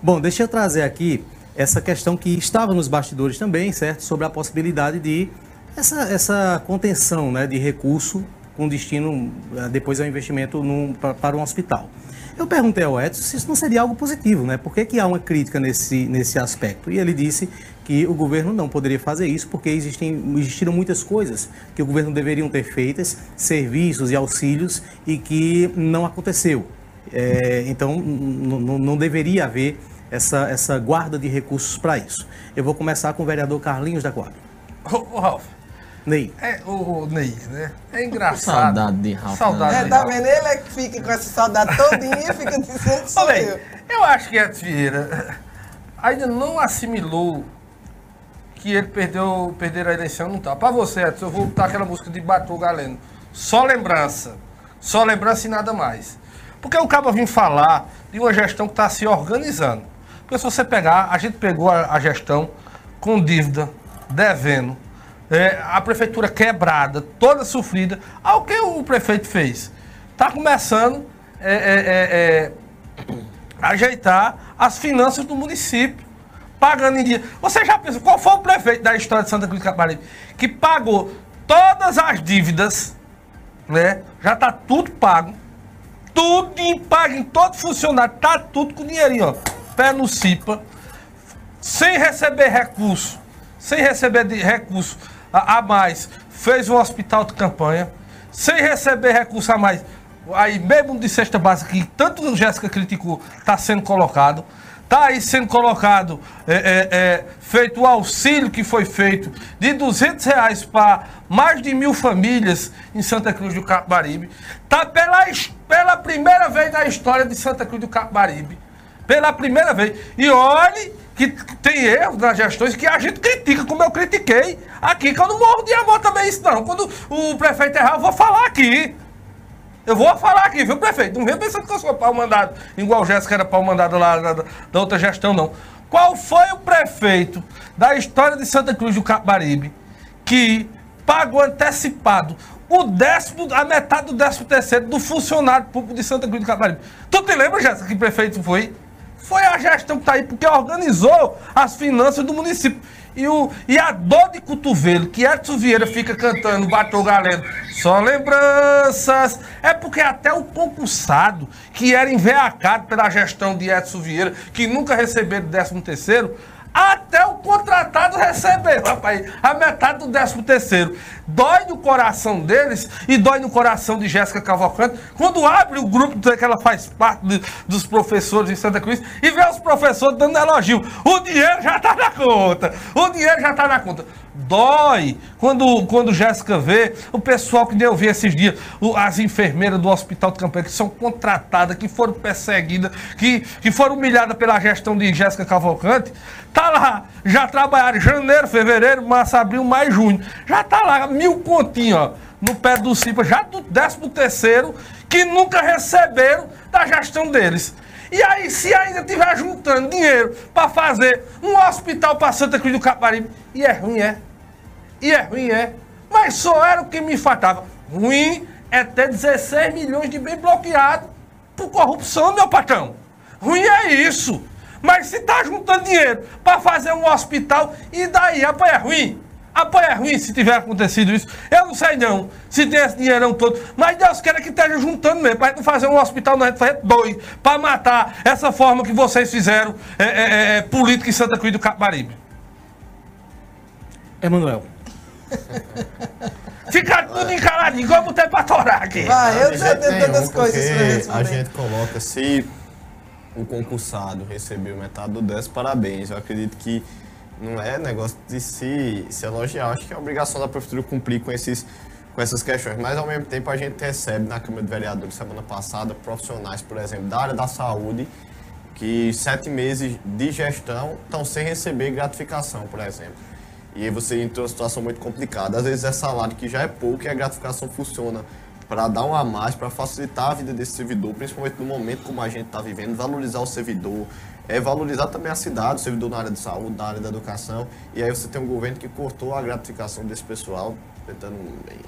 Bom, deixa eu trazer aqui essa questão que estava nos bastidores também, certo? Sobre a possibilidade de essa, essa contenção né, de recurso com destino eh, depois ao investimento num- pa- para um hospital. Eu perguntei ao Edson se isso não seria algo positivo, né? Por que, que há uma crítica nesse, nesse aspecto? E ele disse que o governo não poderia fazer isso porque existem, existiram muitas coisas que o governo deveriam ter feitas, serviços e auxílios, e que não aconteceu. É, então, não deveria haver essa, essa guarda de recursos para isso. Eu vou começar com o vereador Carlinhos da Quadra. Ô, ô, Ralf, Ney. é, o, o Ney, né? É engraçado. Saudade de Ralf. Saudade É, de tá Ralf. vendo? Ele é que fica com essa saudade todinha e fica dizendo que sou eu. eu acho que Edson Vieira ainda não assimilou que ele perdeu, perder a eleição, não tá. Pra você, Edson, eu vou botar aquela música de Batou Galeno. Só lembrança. Só lembrança e nada mais. Porque o cabo vim falar de uma gestão que está se organizando. Porque se você pegar, a gente pegou a, a gestão com dívida, devendo, é, a prefeitura quebrada, toda sofrida. Ao que o prefeito fez? Está começando é, é, é, é, ajeitar as finanças do município, pagando em dia. Você já pensou, qual foi o prefeito da história de Santa Cruz Caparibe que pagou todas as dívidas, né? Já tá tudo pago, tudo pago em todo funcionário, tá tudo com dinheirinho, ó, pé no CIPA, sem receber recurso, sem receber de recurso a, a mais, fez um hospital de campanha, sem receber recurso a mais, aí mesmo de cesta básica que tanto Jéssica criticou, está sendo colocado. Está aí sendo colocado, é, é, é, feito o auxílio que foi feito de 200 reais para mais de mil famílias em Santa Cruz do Capibaribe. Está pela, pela primeira vez na história de Santa Cruz do Capibaribe. Pela primeira vez. E olhe que tem erros nas gestões que a gente critica, como eu critiquei aqui, que eu não morro de amor também isso não. Quando o prefeito errar, eu vou falar aqui. Eu vou falar aqui, viu, prefeito? Não venha pensando que eu sou pau mandado, igual o Jéssica era pau mandado lá da, da outra gestão, não. Qual foi o prefeito da história de Santa Cruz do Capibaribe que pagou antecipado o décimo, a metade do décimo terceiro do funcionário público de Santa Cruz do Capibaribe? Tu te lembra, Jéssica, que prefeito foi? Foi a gestão que está aí, porque organizou as finanças do município. E, o, e a dor de cotovelo que Edson Vieira fica cantando, bateu galeno, Só lembranças. É porque até o concursado, que era enveacado pela gestão de Edson Vieira, que nunca receberam 13 terceiro, até o contratado recebeu, rapaz, a metade do 13 terceiro. Dói no coração deles e dói no coração de Jéssica Cavalcante quando abre o grupo que ela faz parte de, dos professores de Santa Cruz e vê os professores dando elogio. O dinheiro já está na conta. O dinheiro já está na conta. Dói quando, quando Jéssica vê o pessoal que eu vi esses dias, as enfermeiras do Hospital de Campanha, que são contratadas, que foram perseguidas, que, que foram humilhadas pela gestão de Jéssica Cavalcante, tá lá, já trabalharam janeiro, fevereiro, março, abril, maio, junho. Já tá lá, mil continhos, ó, no pé do CIPA, já do 13 terceiro, que nunca receberam da gestão deles. E aí, se ainda tiver juntando dinheiro para fazer um hospital para Santa Cruz do Caparibe, e é ruim, é? E é ruim, é? Mas só era o que me faltava. Ruim é ter 16 milhões de bem bloqueado por corrupção, meu patrão. Ruim é isso. Mas se tá juntando dinheiro para fazer um hospital, e daí? Apoio é ruim? Apoio é ruim se tiver acontecido isso. Eu não sei não, se tem esse dinheirão todo. Mas Deus queira que esteja juntando mesmo. Para não fazer um hospital, nós vamos fazer dois. Para matar essa forma que vocês fizeram é, é, é, política em Santa Cruz do Capibaribe. Emanuel. Fica tudo encaladinho, igual botei pra torar aqui. Vai, eu já jeito tenho tantas coisas pra responder. A gente coloca, se o concursado recebeu metade do 10, parabéns. Eu acredito que não é negócio de se, se elogiar. Acho que é obrigação da prefeitura cumprir com, esses, com essas questões. Mas, ao mesmo tempo, a gente recebe na Câmara de Vereadores, semana passada, profissionais, por exemplo, da área da saúde, que sete meses de gestão estão sem receber gratificação, por exemplo. E aí você entra numa situação muito complicada. Às vezes é salário que já é pouco e a gratificação funciona para dar um a mais, para facilitar a vida desse servidor, principalmente no momento como a gente está vivendo, valorizar o servidor, é valorizar também a cidade, o servidor na área de saúde, na área da educação. E aí você tem um governo que cortou a gratificação desse pessoal, tentando,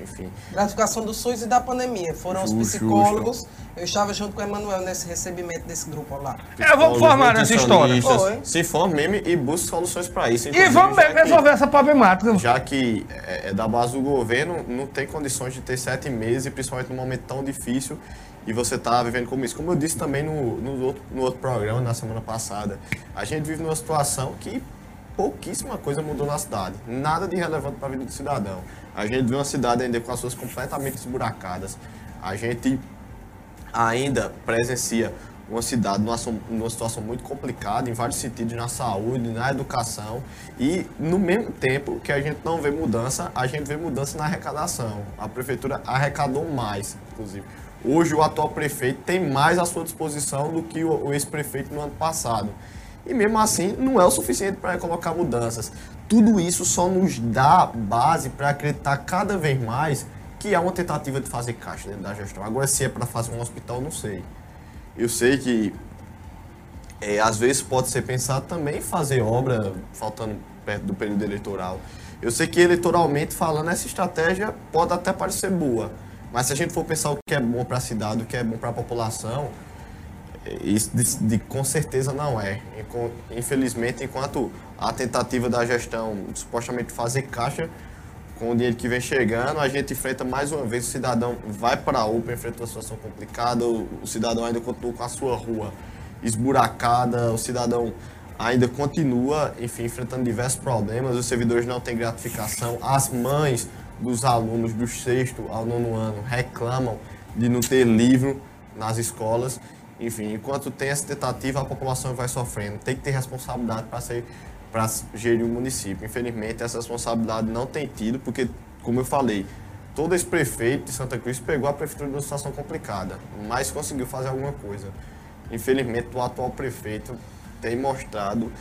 enfim, Gratificação do SUS e da pandemia. Foram os Justo, psicólogos. Eu estava junto com o Emanuel nesse recebimento desse grupo lá. É, vamos formar nessa história. Oi. Se forme mesmo e busque soluções para isso. E vamos mesmo que- resolver essa problemática. já que é, é da base do governo, não tem condições de ter sete meses, principalmente num momento tão difícil, e você está vivendo como isso. Como eu disse também no, no, outro, no outro programa, na semana passada, a gente vive numa situação que pouquíssima coisa mudou na cidade. Nada de relevante para a vida do cidadão. A gente vê uma cidade ainda com as suas completamente esburacadas. A gente ainda presencia uma cidade numa, numa situação muito complicada em vários sentidos, na saúde, na educação e no mesmo tempo que a gente não vê mudança, a gente vê mudança na arrecadação. A prefeitura arrecadou mais, inclusive. Hoje o atual prefeito tem mais à sua disposição do que o, o ex-prefeito no ano passado. E mesmo assim não é o suficiente para colocar mudanças. Tudo isso só nos dá base para acreditar cada vez mais que é uma tentativa de fazer caixa dentro da gestão. Agora, se é para fazer um hospital, não sei. Eu sei que é, às vezes pode ser pensado também fazer obra faltando perto do período eleitoral. Eu sei que eleitoralmente falando, essa estratégia pode até parecer boa, mas se a gente for pensar o que é bom para a cidade, o que é bom para a população, isso de, de- com certeza não é. Infelizmente, enquanto a tentativa da gestão supostamente fazer caixa com o dinheiro que vem chegando, a gente enfrenta mais uma vez, o cidadão vai para a UPA, enfrenta uma situação complicada, o, o cidadão ainda continua com a sua rua esburacada, o cidadão ainda continua, enfim, enfrentando diversos problemas, os servidores não têm gratificação, as mães dos alunos do sexto ao nono ano reclamam de não ter livro nas escolas, enfim, enquanto tem essa tentativa, a população vai sofrendo, tem que ter responsabilidade para ser para gerir o município. Infelizmente, essa responsabilidade não tem tido, porque, como eu falei, todo esse prefeito de Santa Cruz pegou a prefeitura numa situação complicada, mas conseguiu fazer alguma coisa. Infelizmente, o atual prefeito tem mostrado,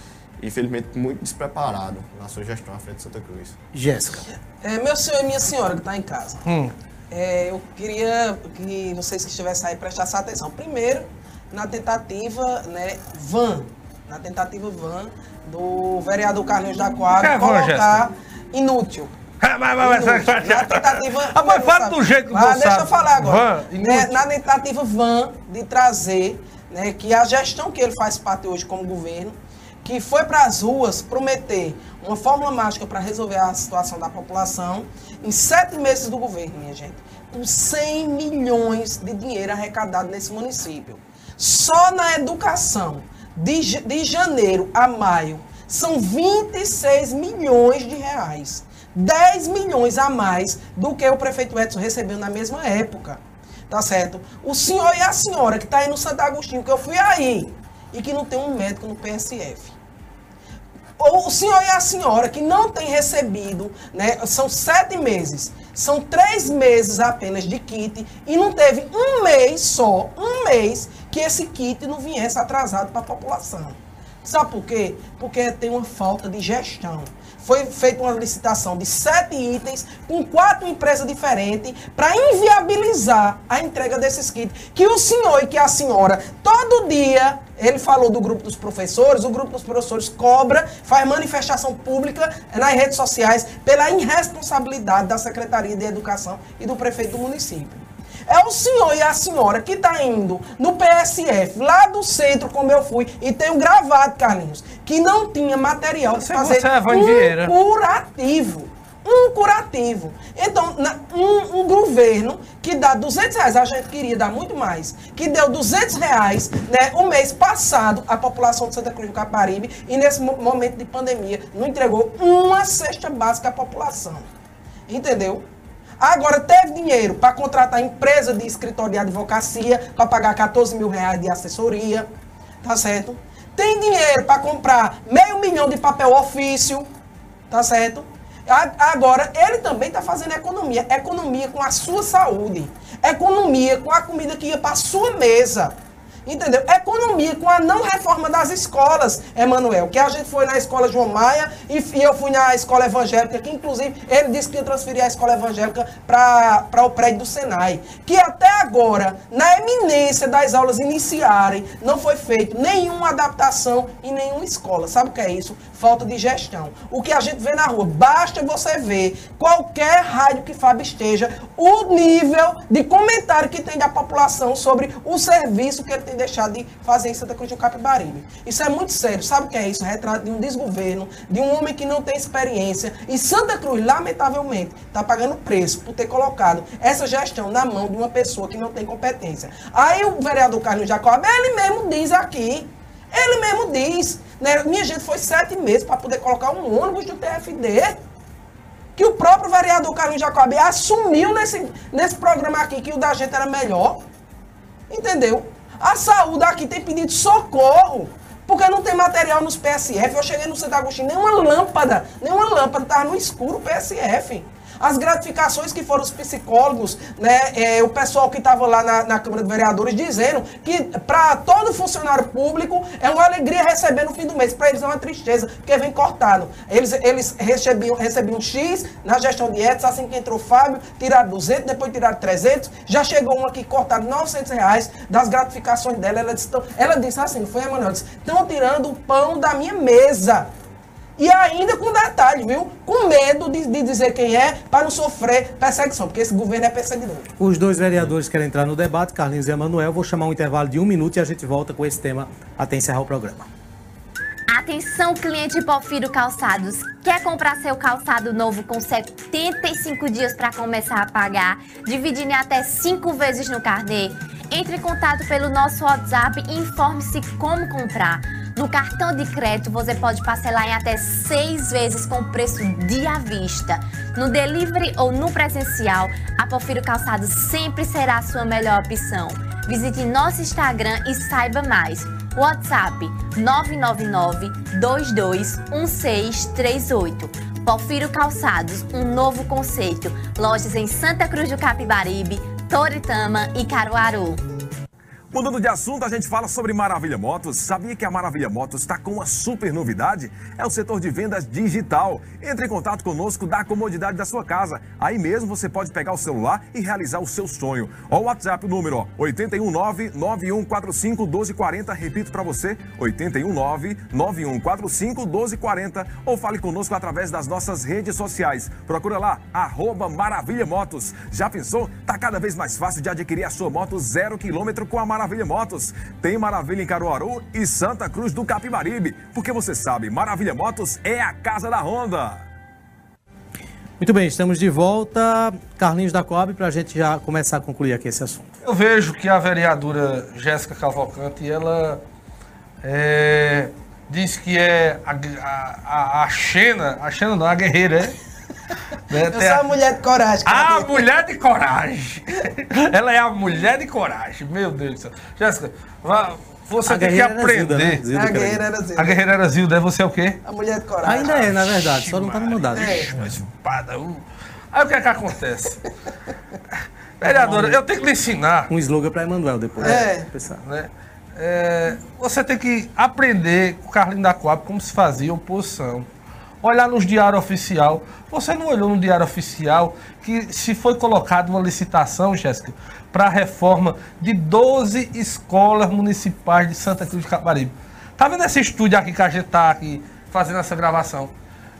infelizmente, muito despreparado na sua gestão à frente de Santa Cruz. Jéssica. É, meu senhor e minha senhora que está em casa. Hum. É, eu queria que vocês que estivessem aí prestassem atenção. Primeiro, na tentativa, né, van, na tentativa van do vereador Carlinhos da Quadra é colocar inútil. Mas- mas- mas- Inútil. Na tentativa. Ah, mas fala do jeito que Ah, Deixa sabe. eu falar agora. Van, Né, na tentativa van de trazer, né, que a gestão que ele faz parte hoje como governo, que foi para as ruas prometer uma fórmula mágica para resolver a situação da população em sete meses do governo, minha gente, com 100 milhões de dinheiro arrecadado nesse município. Só na educação, de, de janeiro a maio, são 26 milhões de reais. 10 milhões a mais do que o prefeito Edson recebeu na mesma época. Tá certo? O senhor e a senhora que está aí no Santo Agostinho, que eu fui aí, e que não tem um médico no PSF o senhor e a senhora que não tem recebido, né, são sete meses, são três meses apenas de kit e não teve um mês só, um mês que esse kit não viesse atrasado para a população. Sabe por quê? Porque tem uma falta de gestão. Foi feita uma licitação de sete itens com quatro empresas diferentes para inviabilizar a entrega desses kits. Que o senhor e que a senhora, todo dia, ele falou do grupo dos professores, o grupo dos professores cobra, faz manifestação pública nas redes sociais pela irresponsabilidade da Secretaria de Educação e do prefeito do município. É o senhor e a senhora que está indo no PSF, lá do centro, como eu fui, e tenho gravado, Carlinhos, que não tinha material de fazer é um curativo. Um curativo. Então, um, um governo que dá 200 reais, a gente queria dar muito mais, que deu 200 reais né, o mês passado à população de Santa Cruz do Caparibe e nesse mo- momento de pandemia não entregou uma cesta básica à população. Entendeu? Agora teve dinheiro para contratar empresa de escritório de advocacia, para pagar 14 mil reais de assessoria, tá certo? Tem dinheiro para comprar meio milhão de papel ofício, tá certo? Agora, ele também está fazendo economia. Economia com a sua saúde. Economia com a comida que ia para sua mesa. Entendeu? Economia com a não reforma das escolas, Emanuel. Que a gente foi na escola João Maia e, eu fui na escola evangélica, que inclusive ele disse que ia transferir a escola evangélica para o prédio do Senai. Que até agora, na eminência das aulas iniciarem, não foi feito nenhuma adaptação em nenhuma escola. Sabe o que é isso? Falta de gestão. O que a gente vê na rua, basta você ver qualquer rádio que Fábio esteja, o nível de comentário que tem da população sobre o serviço que ele tem deixado de fazer em Santa Cruz do Capibaribe. Isso é muito sério. Sabe o que é isso? Retrato de um desgoverno, de um homem que não tem experiência. E Santa Cruz, lamentavelmente, está pagando preço por ter colocado essa gestão na mão de uma pessoa que não tem competência. Aí o vereador Carlos Jacob, ele mesmo diz aqui, ele mesmo diz, né? Minha gente foi sete meses para poder colocar um ônibus do TFD. Que o próprio vereador Carlos Jacob assumiu nesse, nesse programa aqui que o da gente era melhor. Entendeu? A saúde aqui tem pedido socorro. Porque não tem material nos PSF. Eu cheguei no Santo Agostinho, nenhuma lâmpada, nenhuma lâmpada estava no escuro o PSF. As gratificações que foram os psicólogos, né, é, o pessoal que estava lá na, na Câmara de Vereadores dizendo que para todo funcionário público é uma alegria receber no fim do mês. Para eles é uma tristeza, porque vem cortado. Eles, eles recebiam, recebiam X na gestão de Edson, assim que entrou Fábio, tiraram 200, depois tiraram 300. Já chegou um aqui cortado 900 reais das gratificações dela. Ela disse, "Tão-" ela disse assim, foi Emanuel, estão tirando o pão da minha mesa. E ainda com detalhe, viu? Com medo de, de dizer quem é, para não sofrer perseguição, porque esse governo é perseguidor. Os dois vereadores querem entrar no debate, Carlinhos e Emanuel. Vou chamar um intervalo de um minuto e a gente volta com esse tema até encerrar o programa. Atenção, cliente Porfiro Calçados. Quer comprar seu calçado novo com 75 dias para começar a pagar, dividindo em até 5 vezes no carnê? Entre em contato pelo nosso WhatsApp e informe-se como comprar. No cartão de crédito você pode parcelar em até 6 vezes com preço de à vista. No delivery ou no presencial, a Porfiro Calçados sempre será a sua melhor opção. Visite nosso Instagram e saiba mais. WhatsApp 999 221638. Porfiro Calçados, um novo conceito. Lojas em Santa Cruz do Capibaribe, Toritama e Caruaru. Mudando de assunto, a gente fala sobre Maravilha Motos. Sabia que a Maravilha Motos está com uma super novidade? É o setor de vendas digital. Entre em contato conosco da comodidade da sua casa. Aí mesmo você pode pegar o celular e realizar o seu sonho. Ó, o WhatsApp, o número ó, 819-9145-1240. Repito para você, 819-9145-1240. Ou fale conosco através das nossas redes sociais. Procura lá, arroba Maravilha Motos. Já pensou? Tá cada vez mais fácil de adquirir a sua moto zero quilômetro com a Maravilha Motos. Tem Maravilha em Caruaru e Santa Cruz do Capibaribe. Porque você sabe, Maravilha Motos é a casa da Honda. Muito bem, estamos de volta. Carlinhos da Coab, para a gente já começar a concluir aqui esse assunto. Eu vejo que a vereadora Jéssica Cavalcante, ela é, diz que é a, a, a Xena, a Xena não, a guerreira, é? Né? Eu sou a mulher de coragem. A mulher de coragem. Ela é a mulher de coragem. Meu Deus do céu. Jéssica, você a tem que aprender. Zilda, né? Zilda, a guerreira era Zilda. A guerreira era Zilda. É você é o quê? A mulher de coragem. Ainda é, na verdade. Só não tá no mandado. É. Espada. Uh. Aí o que é que acontece? Vereadora, eu tenho que lhe ensinar. Um slogan para Emanuel depois. É. Né? é. Você tem que aprender com o Carlinho da Coab como se fazia oposição olhar nos diários oficial. Você não olhou no diário oficial que se foi colocada uma licitação, Jéssica, para a reforma de 12 escolas municipais de Santa Cruz de Caparibe. Tá vendo esse estúdio aqui que a gente tá aqui fazendo essa gravação?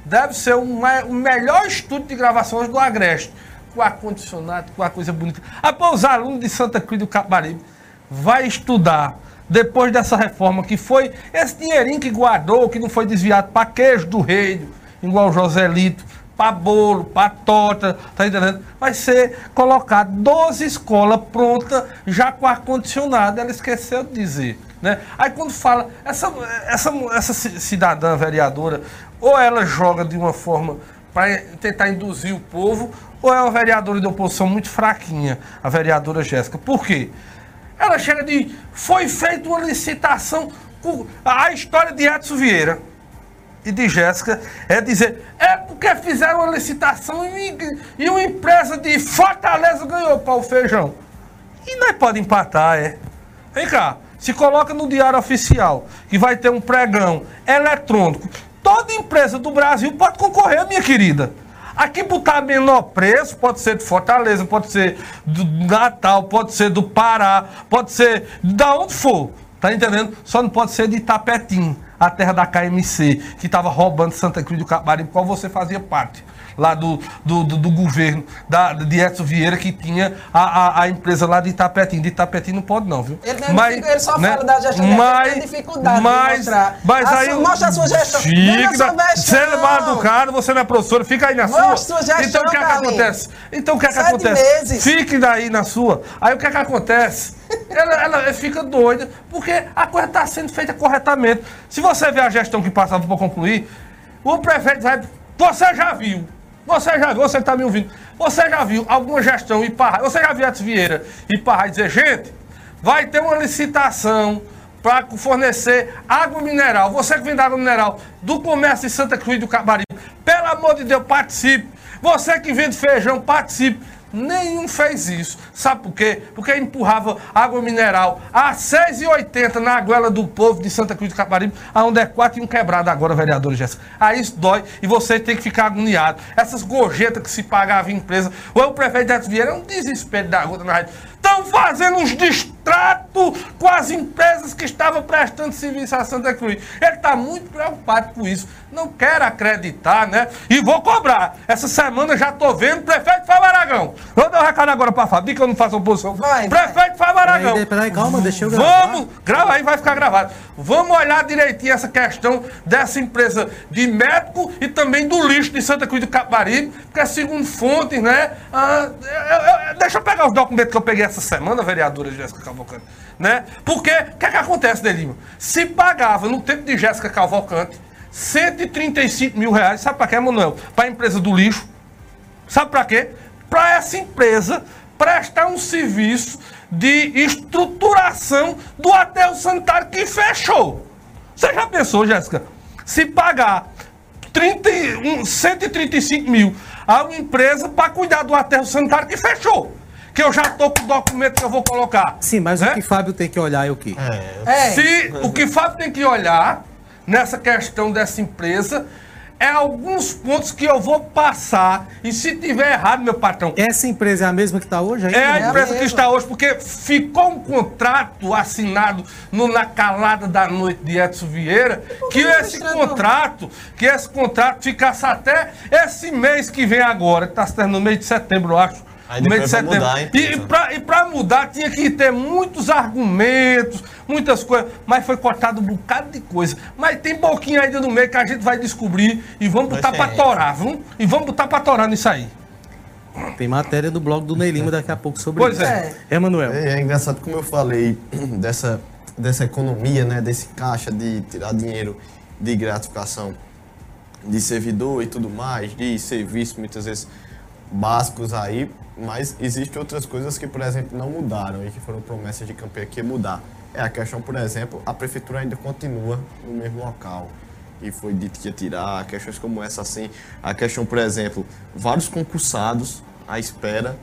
Deve ser o, o melhor estúdio de gravações do Agreste. Com ar-condicionado, com a coisa bonita. Ah, os alunos de Santa Cruz do Caparibe vai estudar depois dessa reforma, que foi esse dinheirinho que guardou, que não foi desviado para queijo do reino, igual Joselito, para bolo, para torta, tá entendendo? Vai ser colocado 12 escolas prontas, já com ar-condicionado, ela esqueceu de dizer. Né? Aí quando fala, essa, essa, essa cidadã vereadora, ou ela joga de uma forma para tentar induzir o povo, ou é uma vereadora de oposição muito fraquinha, a vereadora Jéssica. Por quê? Ela chega de. Foi feita uma licitação. A história de Edson Vieira e de Jéssica é dizer. É porque fizeram uma licitação e, e uma empresa de Fortaleza ganhou para o feijão. E nós podemos empatar, é. Vem cá. Se coloca no diário oficial que vai ter um pregão eletrônico. Toda empresa do Brasil pode concorrer, minha querida. Aqui botar menor preço, pode ser de Fortaleza, pode ser do Natal, pode ser do Pará, pode ser de onde for. Tá entendendo? Só não pode ser de Itapetim, a terra da KMC, que estava roubando Santa Cruz do Caparibe, qual você fazia parte lá do, do, do, do governo da, de Edson Vieira, que tinha a, a, a, empresa lá de Itapetim. De Itapetim não pode não, viu? Ele, mas, ele só né? fala da gestão mas, dele, tem dificuldade mas. Mas a aí... Sua, mostra a sua gestão. Fica, você é levado do cara, você não é professor, fica aí na mostra sua. sua gestão, então o que é que acontece? Então o que é que acontece? Meses. Fique daí na sua. Aí o que é que acontece? ela, ela, fica doida, porque a coisa está sendo feita corretamente. Se você vê a gestão que passava para concluir, o prefeito vai. Você já viu. Você já viu, você está me ouvindo. Você já viu alguma gestão e Parra, você já viu Edson Vieira e Parra dizer, gente, vai ter uma licitação para fornecer água mineral. Você que vende água mineral do comércio de Santa Cruz do Cabaribe, pelo amor de Deus, participe. Você que vende feijão, participe. Nenhum fez isso. Sabe por quê? Porque empurrava água mineral a 6,80 na goela do povo de Santa Cruz do Caparibe, aonde é 4 e um quebrado agora, vereador Jéssica. Aí isso dói e você tem que ficar agoniado. Essas gorjetas que se pagava em empresa. Ou o prefeito de Vieira é um desespero da rua na rádio. Estão fazendo uns distratos com as empresas que estavam prestando serviço a Santa Cruz. Ele está muito preocupado com isso. Não quero acreditar, né? E vou cobrar. Essa semana já estou vendo o prefeito Fábio Aragão. Vou dar um recado agora para a Fabi, que eu não faço oposição. Vai, prefeito Fábio Aragão. Peraí, peraí, calma, deixa eu gravar. Vamos, grava aí, vai ficar gravado. Vamos olhar direitinho essa questão dessa empresa de médico e também do lixo de Santa Cruz do Caparibe, porque segundo fontes, né? Ah, eu, eu, deixa eu pegar os documentos que eu peguei essa semana, vereadora Jéssica Cavalcante, né? Porque, o que é que acontece, Delima? Se pagava no tempo de Jéssica Cavalcante 135 mil reais, sabe para quê, Manuel? Para a empresa do lixo. Sabe para quê? Para essa empresa prestar um serviço de estruturação do aterro sanitário que fechou. Você já pensou, Jéssica? Se pagar 30, 135 mil a uma empresa para cuidar do aterro sanitário que fechou que eu já estou com o documento que eu vou colocar. Sim, mas né? o que Fábio tem que olhar é o quê? É. Se o que Fábio tem que olhar nessa questão dessa empresa é alguns pontos que eu vou passar. E se tiver errado, meu patrão. Essa empresa é a mesma que está hoje ainda? É a empresa é a que está hoje, porque ficou um contrato assinado no, na calada da noite de Edson Vieira, que esse contrato, que esse contrato ficasse até esse mês que vem agora, que está se terminando no mês de setembro, eu acho Aí no mês de depois vai setembro. mudar, hein, e, pra, pra mudar tinha que ter muitos argumentos, muitas coisas, mas foi cortado um bocado de coisa. Mas tem pouquinho ainda no meio que a gente vai descobrir e vamos botar pra torar, viu? E vamos botar pra torar nisso aí. Tem matéria do blog do Ney Lima daqui a pouco sobre Pois isso. é. Emanuel. É, é engraçado como eu falei dessa, dessa economia, né? Desse caixa de tirar dinheiro de gratificação de servidor e tudo mais, de serviços muitas vezes básicos aí, mas existem outras coisas que, por exemplo, não mudaram e que foram promessas de campanha que ia mudar. É a questão, por exemplo, a prefeitura ainda continua no mesmo local e foi dito que ia tirar, questões como essa assim, a questão, por exemplo, vários concursados à espera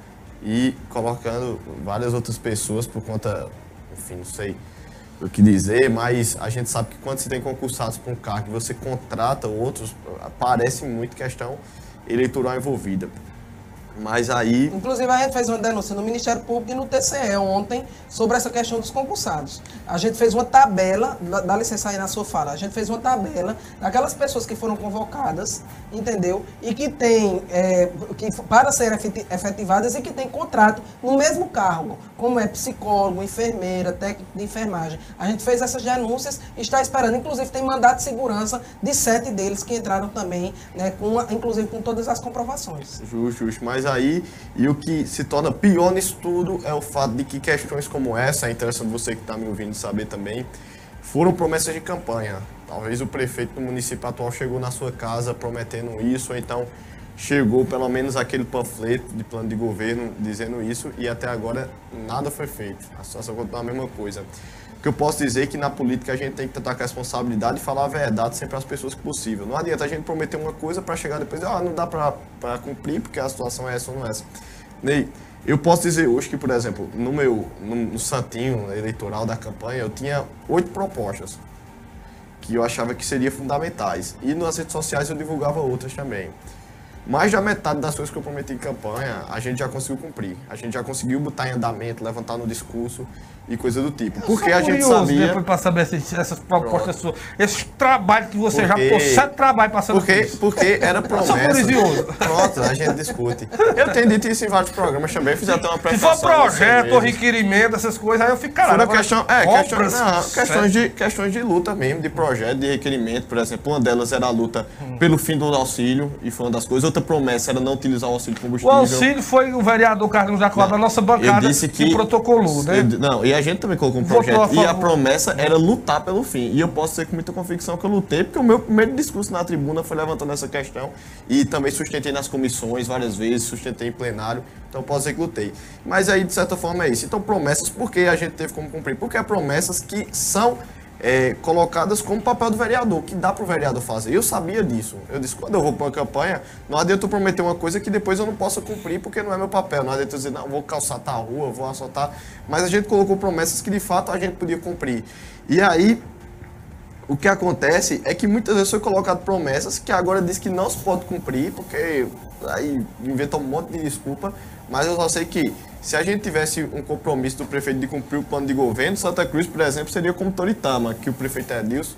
e colocando várias outras pessoas por conta, enfim, não sei o que dizer, mas a gente sabe que quando você tem concursados para um cargo e você contrata outros, parece muito questão eleitoral envolvida. Mas aí Inclusive, a gente fez uma denúncia no Ministério Público e no TCE ontem sobre essa questão dos concursados. A gente fez uma tabela, dá licença aí na sua fala, a gente fez uma tabela daquelas pessoas que foram convocadas, entendeu? E que tem, é, que, para serem efeti- efetivadas e que tem contrato no mesmo cargo, como é psicólogo, enfermeira, técnico de enfermagem. A gente fez essas denúncias e está esperando, inclusive tem mandato de segurança de sete deles que entraram também, né, com, inclusive com todas as comprovações. Justo, justo. Mas aí, e o que se torna pior nisso tudo é o fato de que questões como essa, é interessante você que está me ouvindo saber também, foram promessas de campanha. Talvez o prefeito do município atual chegou na sua casa prometendo isso, ou então chegou pelo menos aquele panfleto de plano de governo dizendo isso, e até agora nada foi feito. A situação continua a mesma coisa. Que eu posso dizer que na política a gente tem que tentar com a responsabilidade e falar a verdade sempre às pessoas que possível. Não adianta a gente prometer uma coisa para chegar depois ah, não dá para cumprir porque a situação é essa ou não é essa. Ney, eu posso dizer hoje que, por exemplo, no meu no, no santinho eleitoral da campanha, eu tinha oito propostas que eu achava que seriam fundamentais. E nas redes sociais eu divulgava outras também. Mais da metade das coisas que eu prometi em campanha, a gente já conseguiu cumprir. A gente já conseguiu botar em andamento, levantar no discurso e coisa do tipo. Porque Sou a gente sabia... Depois pra saber essas, essas propostas suas. Esse trabalho que você Porque- já pôs sete trabalhos passando porque, por porque era Sou promessa. curioso. Pronto, a gente discute. Eu tenho dito isso em vários programas também, fiz até uma Se for apresentação. projeto requerimento, essas coisas, aí eu fico caralho. Agora, questão, é, questão, obras, não, questões, de, questões de luta mesmo, de projeto, de requerimento. Por exemplo, uma delas era a luta pelo fim do auxílio, e foi uma das coisas. Outra promessa era não utilizar o auxílio O combustível. auxílio foi o vereador Carlos Jacó da nossa bancada Eu disse que. protocolou, né? Eu- não, e a gente também colocou um projeto. E a promessa era lutar pelo fim. E eu posso dizer com muita convicção que eu lutei, porque o meu primeiro discurso na tribuna foi levantando essa questão. E também sustentei nas comissões várias vezes, sustentei em plenário. Então posso dizer que lutei. Mas aí, de certa forma, é isso. Então, promessas, por que a gente teve como cumprir? Porque é promessas que são. É, colocadas como papel do vereador, que dá para o vereador fazer. Eu sabia disso. Eu disse, quando eu vou para uma campanha, não adianta eu prometer uma coisa que depois eu não possa cumprir, porque não é meu papel. Não adianta eu dizer, não, vou calçar tal rua, vou assaltar. Mas a gente colocou promessas que de fato a gente podia cumprir. E aí, o que acontece é que muitas vezes foi colocado promessas que agora diz que não se pode cumprir, porque aí inventam um monte de desculpa, mas eu só sei que se a gente tivesse um compromisso do prefeito de cumprir o plano de governo, Santa Cruz, por exemplo, seria como Toritama, que o prefeito Edilson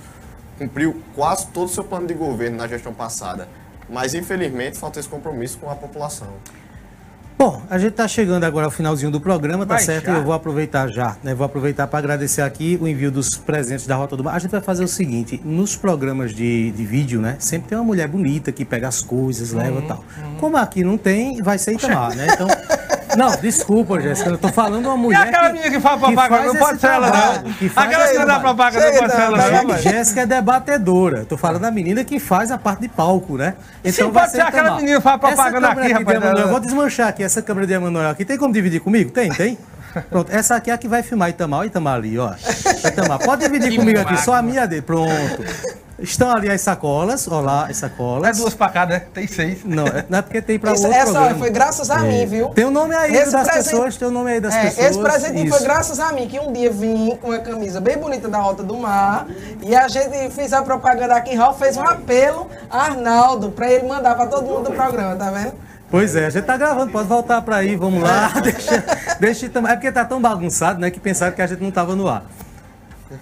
cumpriu quase todo o seu plano de governo na gestão passada. Mas infelizmente falta esse compromisso com a população. Bom, a gente está chegando agora ao finalzinho do programa, tá Vai certo? já? Eu vou aproveitar já, né? Vou aproveitar para agradecer aqui o envio dos presentes da Rota do Mar. A gente vai fazer o seguinte, nos programas de, de vídeo, né? Sempre tem uma mulher bonita que pega as coisas, leva e tal. Como aqui não tem, vai ser Itamar, né? Então, não, desculpa, Jéssica, eu tô falando uma E mulher aquela menina que faz propaganda, não esse pode ser ela, não. Aquela menina da trabalho. propaganda, não pode ser ela, não. Jéssica é debatedora. Tô falando da menina que faz a parte de palco, né? Sim, vai pode ser aquela menina que faz Essa propaganda aqui, rapaz, Eu vou desmanchar aqui essa câmera de Emanuel aqui. Tem como dividir comigo? Tem, tem? Pronto, essa aqui é a que vai filmar Itamar. Ó, Itamar ali, ó. Itamar, pode dividir Que comigo aqui, só a minha dele. Pronto. Estão ali as sacolas, ó lá, as sacolas. É duas pra cá, né? Tem seis. Não, é- não é porque tem pra Isso- outro essa programa. foi graças a mim, viu? Tem o nome aí Esse das presente- pessoas, tem o nome aí das É, pessoas. Esse presente Isso. foi graças a mim, que um dia vim com uma camisa bem bonita da Rota do Mar e a gente fez a propaganda aqui, Raul fez um apelo a Arnaldo pra ele mandar pra todo mundo do programa, tá vendo? Pois é, a gente tá gravando, pode voltar pra aí, vamos lá. deixa, deixa. É porque tá tão bagunçado, né, que pensaram que a gente não tava no ar.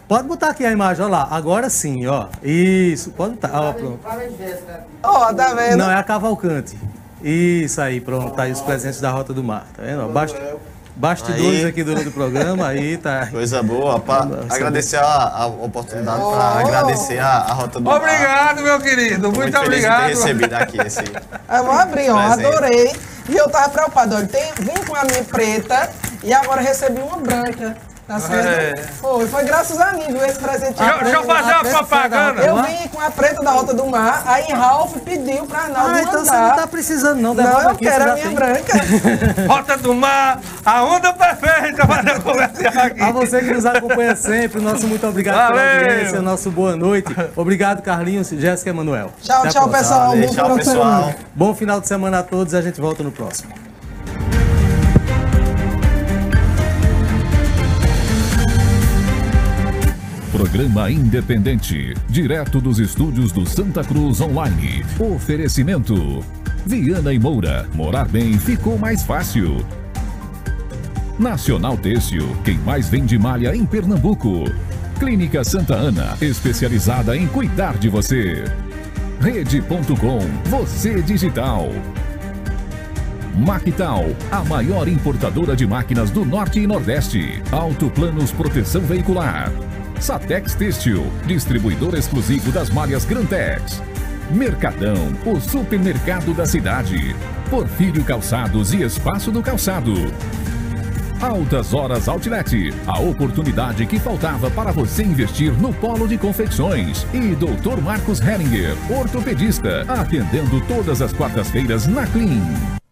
Pode botar aqui a imagem, ó lá. Agora sim, ó. Isso, pode botar. Ó, pronto. Ó, tá vendo? Não, é a Cavalcante. Isso aí, pronto. Tá aí os presentes da Rota do Mar. Tá vendo? Bast... Bastidores Aí. aqui durante o programa, aí tá. Coisa boa. Pra agradecer a, a oportunidade para agradecer a, a Rota do Mar. Obrigado, meu querido. Tô Muito, feliz de ter obrigado. recebido aqui esse. Eu vou abrir, ó. Adorei. E eu tava preocupado. Olha, tem, vim com a minha preta e agora recebi uma branca. Tá certo? É. Foi, foi graças a mim, viu, esse presente. Deixa, deixa eu fazer uma propaganda. Eu vim com a preta da Rota do Mar, aí Ralph pediu pra Arnaldo Ah, então você não tá precisando, não. Não, eu quero a minha tem. branca. Rota do Mar, a onda perfeita para comercial aqui. A você que nos acompanha sempre, nosso muito obrigado pela Valeu. audiência, nosso boa noite. Obrigado, Carlinhos, Jéssica e Emanuel. Tchau, Até tchau, pessoal. Valeu, Bom tchau, final de pessoal. semana. Bom final de semana a todos e a gente volta no próximo. Programa independente, direto dos estúdios do Santa Cruz Online. Oferecimento: Viana e Moura. Morar bem ficou mais fácil. Nacional Têxtil, quem mais vende malha em Pernambuco. Clínica Santa Ana, especializada em cuidar de você. Rede.com, você digital. Mactal, a maior importadora de máquinas do Norte e Nordeste. Autoplanos Proteção Veicular. Satex Têxtil, distribuidor exclusivo das malhas Grantex. Mercadão, o supermercado da cidade. Porfírio Calçados e Espaço do Calçado. Altas Horas Outlet, a oportunidade que faltava para você investir no polo de confecções. E Dr. Marcos Heringer, ortopedista, atendendo todas as quartas-feiras na Clean.